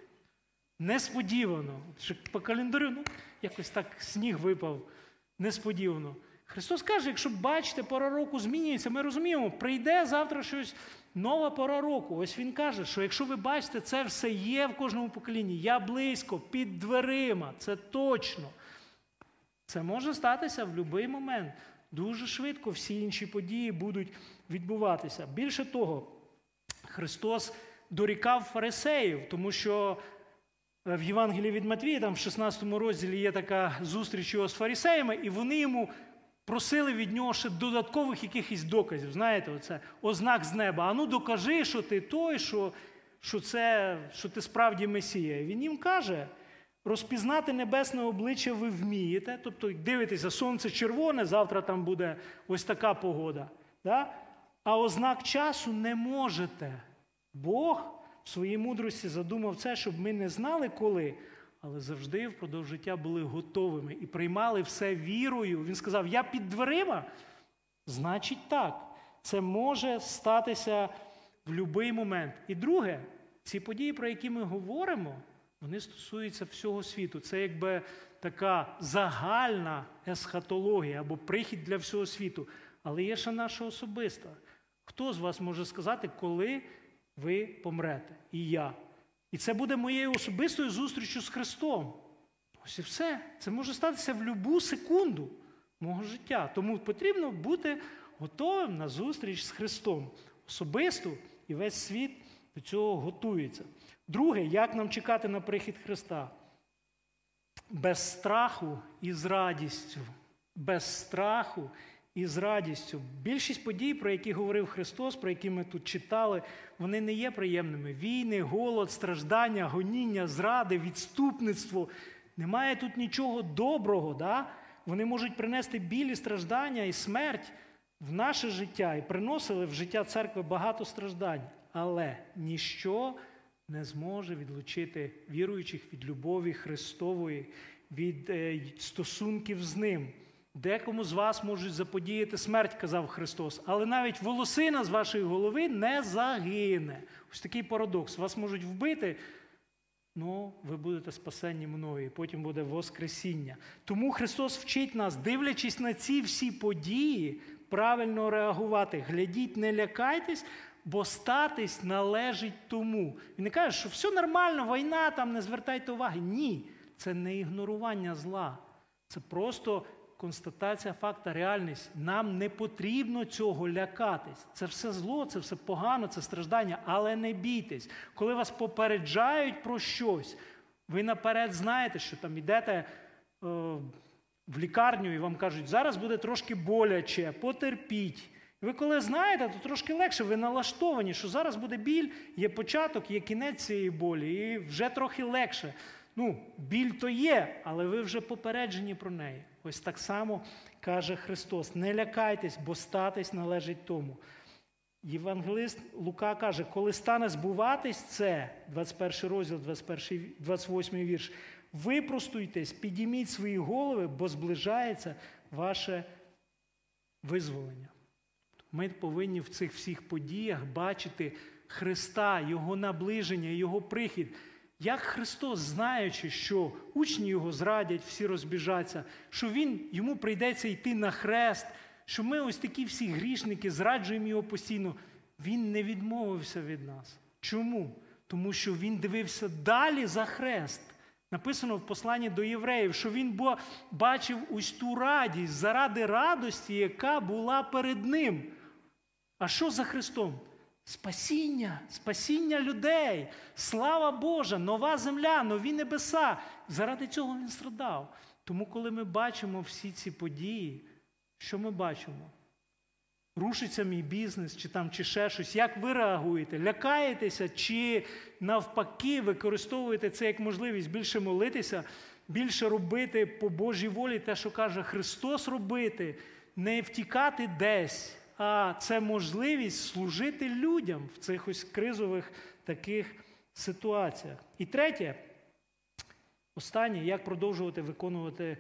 несподівано. По календарю ну, якось так сніг випав несподівано. Христос каже, якщо бачите, пора року змінюється, ми розуміємо, прийде завтра щось нова пора року. Ось він каже, що якщо ви бачите, це все є в кожному поколінні, я близько, під дверима, це точно. Це може статися в будь-який момент. Дуже швидко всі інші події будуть відбуватися. Більше того, Христос дорікав фарисеїв, тому що в Євангелії від Матвія, там в 16 розділі є така зустріч його з фарисеями, і вони йому просили від нього ще додаткових якихось доказів. Знаєте, оце ознак з неба. А ну докажи, що ти той, що що, це, що ти справді Месія. І він їм каже: розпізнати небесне обличчя ви вмієте. Тобто, дивитеся, сонце червоне, завтра там буде ось така погода. Да? А ознак часу не можете. Бог своїй мудрості задумав це, щоб ми не знали коли але завжди впродовж життя були готовими і приймали все вірою. Він сказав: Я під дверима. Значить, так, це може статися в будь-який момент. І друге, ці події, про які ми говоримо, вони стосуються всього світу. Це якби така загальна есхатологія або прихід для всього світу. Але є ще наша особиста. Хто з вас може сказати, коли ви помрете? І я. І це буде моєю особистою зустрічю з Христом. Ось і все. Це може статися в будь-яку секунду мого життя. Тому потрібно бути готовим на зустріч з Христом. Особисто і весь світ до цього готується. Друге, як нам чекати на прихід Христа? Без страху і з радістю. Без страху і з радістю. Більшість подій, про які говорив Христос, про які ми тут читали, вони не є приємними. Війни, голод, страждання, гоніння, зради, відступництво. Немає тут нічого доброго. Да? Вони можуть принести біль і страждання і смерть в наше життя і приносили в життя церкви багато страждань. Але ніщо не зможе відлучити віруючих від любові Христової, від е, стосунків з Ним. Декому з вас можуть заподіяти смерть, казав Христос, але навіть волосина з вашої голови не загине. Ось такий парадокс. Вас можуть вбити, ну ви будете спасенні мною, і потім буде Воскресіння. Тому Христос вчить нас, дивлячись на ці всі події, правильно реагувати. Глядіть, не лякайтесь, бо статись належить тому. Він не каже, що все нормально, війна, там не звертайте уваги. Ні, це не ігнорування зла. Це просто констатація факта, реальність. Нам не потрібно цього лякатись. Це все зло, це все погано, це страждання, але не бійтесь. Коли вас попереджають про щось, ви наперед знаєте, що там йдете е, в лікарню і вам кажуть, зараз буде трошки боляче, потерпіть. Ви коли знаєте, то трошки легше, ви налаштовані, що зараз буде біль, є початок, є кінець цієї болі, і вже трохи легше. Ну, біль то є, але ви вже попереджені про неї. Ось так само каже Христос: не лякайтесь, бо статись належить тому. Євангелист Лука каже, коли стане збуватись це, 21 розділ, 21, 28 вірш, випростуйтесь, підійміть свої голови, бо зближається ваше визволення. Ми повинні в цих всіх подіях бачити Христа, Його наближення, Його прихід. Як Христос, знаючи, що учні Його зрадять, всі розбіжаться, що Він, йому прийдеться йти на хрест, що ми ось такі всі грішники, зраджуємо його постійно, Він не відмовився від нас. Чому? Тому що Він дивився далі за хрест. Написано в посланні до євреїв, що він бачив ось ту радість заради радості, яка була перед ним. А що за Христом? Спасіння, спасіння людей, слава Божа, нова земля, нові небеса. Заради цього він страдав. Тому, коли ми бачимо всі ці події, що ми бачимо? Рушиться мій бізнес, чи там, чи ще щось. Як ви реагуєте? Лякаєтеся, чи навпаки використовуєте це як можливість більше молитися, більше робити по Божій волі те, що каже Христос робити, не втікати десь а це можливість служити людям в цих ось кризових таких ситуаціях. І третє, останнє, як продовжувати виконувати,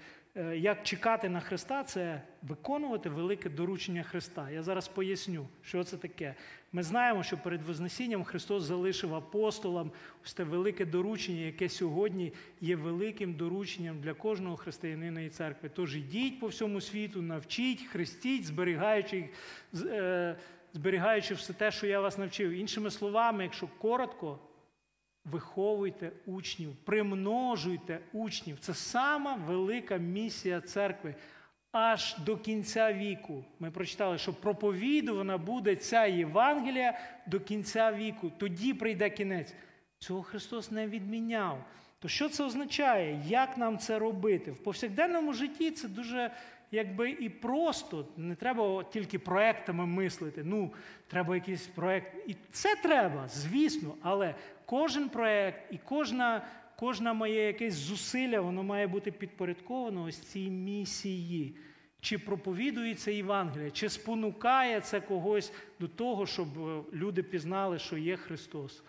як чекати на Христа, це виконувати велике доручення Христа. Я зараз поясню, що це таке. Ми знаємо, що перед Вознесінням Христос залишив апостолам ось те велике доручення, яке сьогодні є великим дорученням для кожного християнина і церкви. Тож ідіть по всьому світу, навчіть, хрестіть, зберігаючи, е, зберігаючи все те, що я вас навчив. Іншими словами, якщо коротко, виховуйте учнів, примножуйте учнів. Це сама велика місія церкви аж до кінця віку. Ми прочитали, що проповідувана буде ця Євангелія до кінця віку. Тоді прийде кінець. Цього Христос не відміняв. То що це означає? Як нам це робити? В повсякденному житті це дуже якби і просто. Не треба тільки проектами мислити. Ну, треба якийсь проект. І це треба, звісно, але кожен проект і кожна кожна моє якесь зусилля, воно має бути підпорядковано ось цій місії. Чи проповідується Євангелія, чи спонукає це когось до того, щоб е, люди пізнали, що є Христос,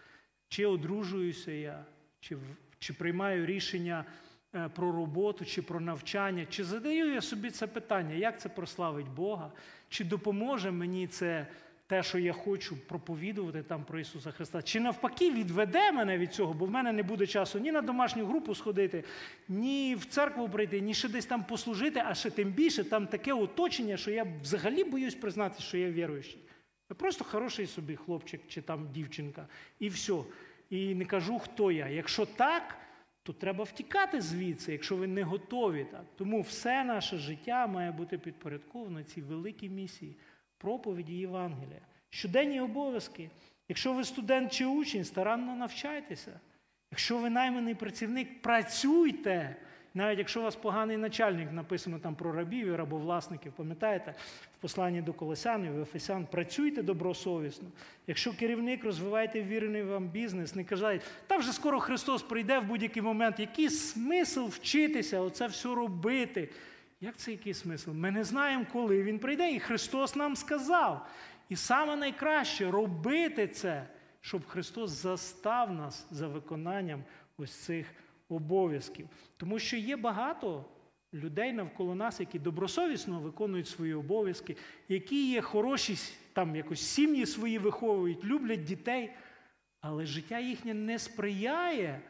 чи одружуюся я, чи чи приймаю рішення е, про роботу, чи про навчання, чи задаю я собі це питання, як це прославить Бога, чи допоможе мені це те, що я хочу проповідувати там про Ісуса Христа, чи навпаки відведе мене від цього, бо в мене не буде часу ні на домашню групу сходити, ні в церкву прийти, ні ще десь там послужити, а ще тим більше там таке оточення, що я взагалі боюсь признати, що я віруючий. Я просто хороший собі хлопчик чи там дівчинка. І все. і не кажу, хто я. Якщо так, то треба втікати звідси, якщо ви не готові так. Тому все наше життя має бути підпорядковано цій великій місії проповіді Євангелія. Щоденні обов'язки. Якщо ви студент чи учень, старанно навчайтеся. Якщо ви найманий працівник, працюйте. Навіть якщо у вас поганий начальник, написано там про рабів і рабовласників, пам'ятаєте, в посланні до Колосян і в Ефесян, працюйте добросовісно. Якщо керівник розвивайте вірений вам бізнес, не кажіть, та вже скоро Христос прийде в будь-який момент. Який смисл вчитися, оце все робити? Як це який смисл? Ми не знаємо, коли він прийде, і Христос нам сказав. І саме найкраще робити це, щоб Христос застав нас за виконанням ось цих обов'язків. Тому що є багато людей навколо нас, які добросовісно виконують свої обов'язки, які є хороші, там якось сім'ї свої виховують, люблять дітей, але життя їхнє не сприяє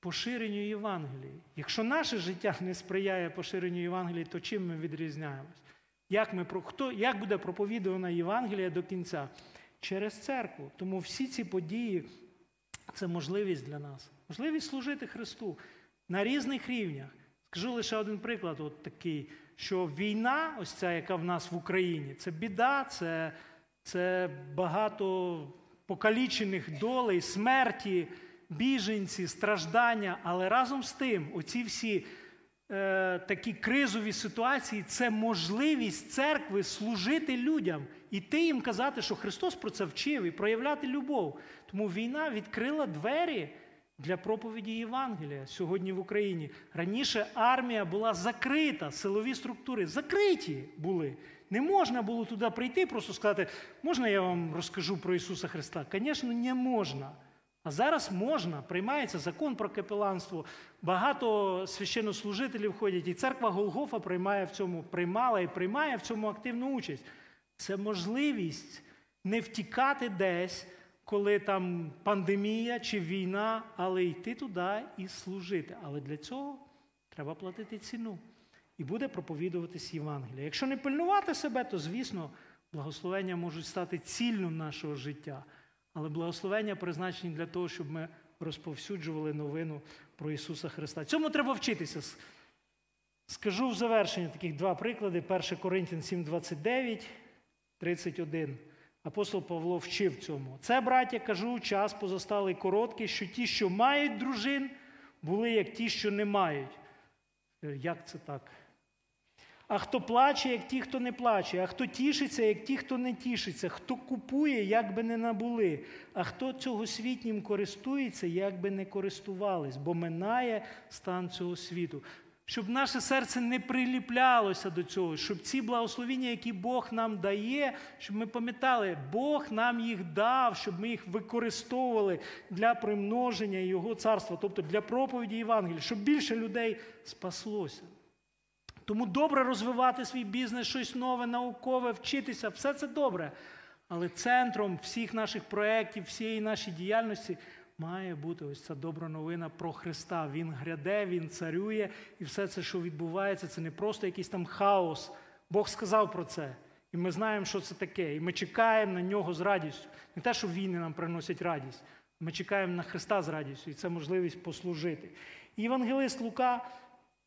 поширенню Євангелії. Якщо наше життя не сприяє поширенню Євангелії, то чим ми відрізняємось? Як ми, хто, як буде проповідувана Євангелія до кінця? Через церкву. Тому всі ці події це можливість для нас. Можливість служити Христу на різних рівнях. Скажу лише один приклад, от такий, що війна, ось ця, яка в нас в Україні, це біда, це, це багато покалічених долей, смерті, біженці, страждання. Але разом з тим, оці всі е, такі кризові ситуації це можливість церкви служити людям, іти їм казати, що Христос про це вчив і проявляти любов. Тому війна відкрила двері для проповіді Євангелія сьогодні в Україні. Раніше армія була закрита, силові структури закриті були. Не можна було туди прийти, просто сказати, можна я вам розкажу про Ісуса Христа? Звісно, не можна. А зараз можна, приймається закон про капеланство, багато священнослужителів ходять, і церква Голгофа приймає в цьому, приймала і приймає в цьому активну участь. Це можливість не втікати десь, коли там пандемія чи війна, але йти туди і служити. Але для цього треба платити ціну. І буде проповідуватись Євангелія. Якщо не пильнувати себе, то, звісно, благословення можуть стати цільним нашого життя. Але благословення призначені для того, щоб ми розповсюджували новину про Ісуса Христа. Цьому треба вчитися. Скажу в завершення таких два приклади. 1 Коринтян 7, 29, 31. Апостол Павло вчив цьому. Це, браття, кажу, час позосталий короткий, що ті, що мають дружин, були як ті, що не мають. Як це так? А хто плаче, як ті, хто не плаче, а хто тішиться, як ті, хто не тішиться, хто купує, як би не набули, а хто цього світнім користується, як би не користувались, бо минає стан цього світу. Щоб наше серце не приліплялося до цього, щоб ці благословіння, які Бог нам дає, щоб ми пам'ятали, Бог нам їх дав, щоб ми їх використовували для примноження Його царства, тобто для проповіді Євангелія, щоб більше людей спаслося. Тому добре розвивати свій бізнес, щось нове, наукове, вчитися все це добре. Але центром всіх наших проєктів, всієї нашої діяльності має бути ось ця добра новина про Христа. Він гряде, Він царює, і все це, що відбувається, це не просто якийсь там хаос. Бог сказав про це. І ми знаємо, що це таке. І ми чекаємо на нього з радістю. Не те, що війни нам приносять радість. Ми чекаємо на Христа з радістю, і це можливість послужити. І Євангелист Лука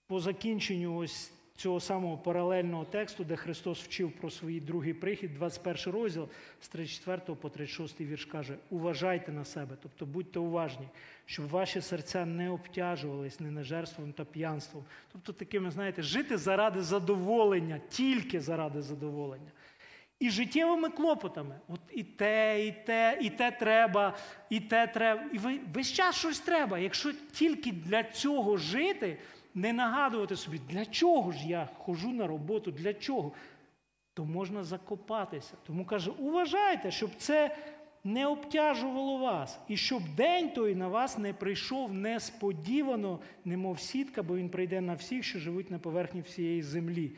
по закінченню ось цього самого паралельного тексту, де Христос вчив про свій другий прихід, 21 розділ з 34 по 36 вірш каже: Уважайте на себе, тобто будьте уважні, щоб ваші серця не обтяжувались ненажерством та п'янством. Тобто, такими, знаєте, жити заради задоволення, тільки заради задоволення. І життєвими клопотами. От і те, і те, і те треба, і те треба. І ви весь час щось треба. Якщо тільки для цього жити не нагадувати собі, для чого ж я хожу на роботу, для чого, то можна закопатися. Тому каже, уважайте, щоб це не обтяжувало вас, і щоб день той на вас не прийшов несподівано, немов сітка, бо він прийде на всіх, що живуть на поверхні всієї землі.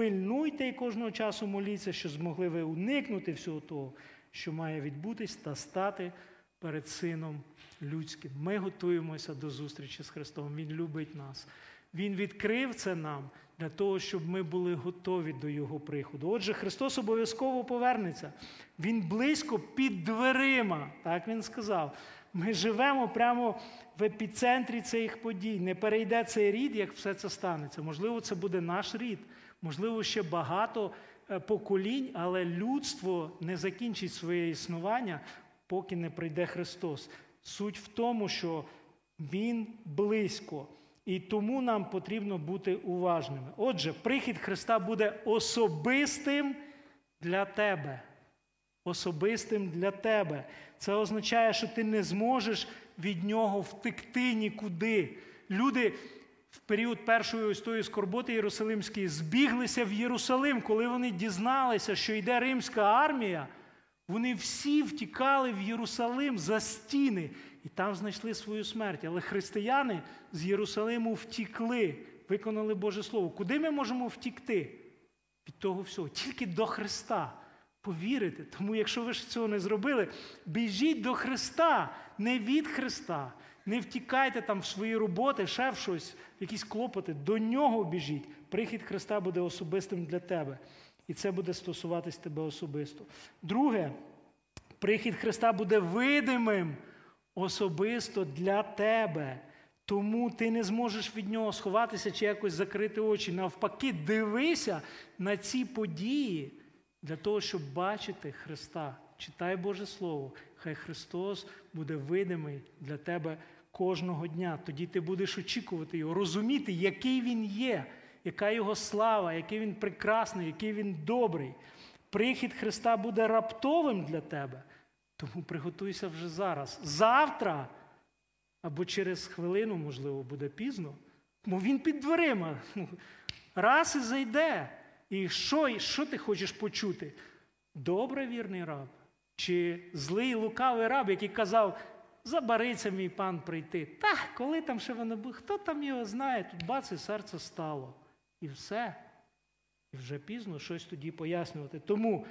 Пильнуйте і кожного часу моліться, що змогли ви уникнути всього того, що має відбутись, та стати перед Сином людським. Ми готуємося до зустрічі з Христом. Він любить нас. Він відкрив це нам для того, щоб ми були готові до Його приходу. Отже, Христос обов'язково повернеться. Він близько під дверима, так Він сказав. Ми живемо прямо в епіцентрі цих подій. Не перейде цей рід, як все це станеться. Можливо, це буде наш рід, можливо, ще багато е, поколінь, але людство не закінчить своє існування, поки не прийде Христос. Суть в тому, що Він близько. І тому нам потрібно бути уважними. Отже, прихід Христа буде особистим для тебе. Особистим для тебе. Це означає, що ти не зможеш від нього втекти нікуди. Люди в період першої ось тої скорботи Єрусалимської збіглися в Єрусалим, коли вони дізналися, що йде римська армія. Вони всі втікали в Єрусалим за стіни і там знайшли свою смерть. Але християни з Єрусалиму втікли, виконали Боже Слово. Куди ми можемо втікти? Від того всього, тільки до Христа. Повірите. Тому, якщо ви ж цього не зробили, біжіть до Христа, не від Христа. Не втікайте там в свої роботи, ще в щось, в якісь клопоти. До нього біжіть. Прихід Христа буде особистим для тебе. І це буде стосуватись тебе особисто. Друге, прихід Христа буде видимим особисто для тебе. Тому ти не зможеш від нього сховатися чи якось закрити очі. Навпаки, дивися на ці події для того, щоб бачити Христа. Читай Боже Слово. Хай Христос буде видимий для тебе кожного дня. Тоді ти будеш очікувати Його, розуміти, який Він є, яка Його слава, який Він прекрасний, який Він добрий. Прихід Христа буде раптовим для тебе. Тому приготуйся вже зараз. Завтра або через хвилину, можливо, буде пізно, бо він під дверима. Раз і зайде. І що, що ти хочеш почути? Добре вірний раб? Чи злий лукавий раб, який казав, забариться мій пан прийти. Та, коли там ще воно буде, хто там його знає, тут бац, і серце стало. І все. І вже пізно щось тоді пояснювати. Тому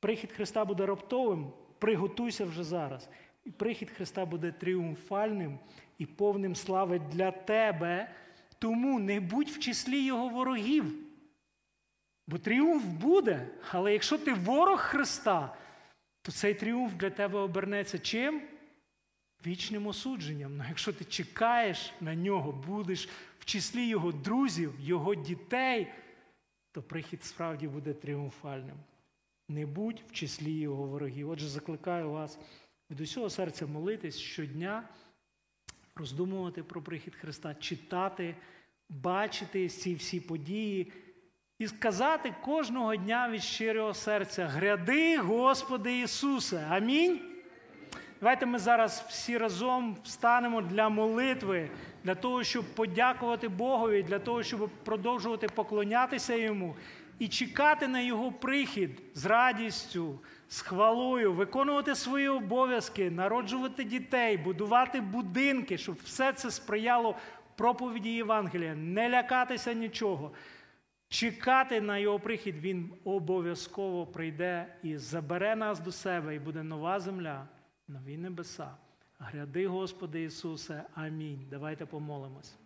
прихід Христа буде раптовим, приготуйся вже зараз. І прихід Христа буде тріумфальним і повним слави для тебе. Тому не будь в числі Його ворогів. Бо тріумф буде, але якщо ти ворог Христа, то цей тріумф для тебе обернеться чим? Вічним осудженням. Ну, якщо ти чекаєш на нього, будеш в числі його друзів, його дітей, то прихід справді буде тріумфальним. Не будь в числі його ворогів. Отже, закликаю вас від усього серця молитись щодня, роздумувати про прихід Христа, читати, бачити ці всі події і сказати кожного дня від щирого серця: Гряди, Господи Ісусе! Амінь. Давайте ми зараз всі разом встанемо для молитви, для того, щоб подякувати Богові, для того, щоб продовжувати поклонятися Йому і чекати на Його прихід з радістю, з хвалою, виконувати свої обов'язки, народжувати дітей, будувати будинки, щоб все це сприяло проповіді Євангелія, не лякатися нічого. Чекати на його прихід, він обов'язково прийде і забере нас до себе, і буде нова земля, нові небеса. Гряди, Господи Ісусе, амінь. Давайте помолимось.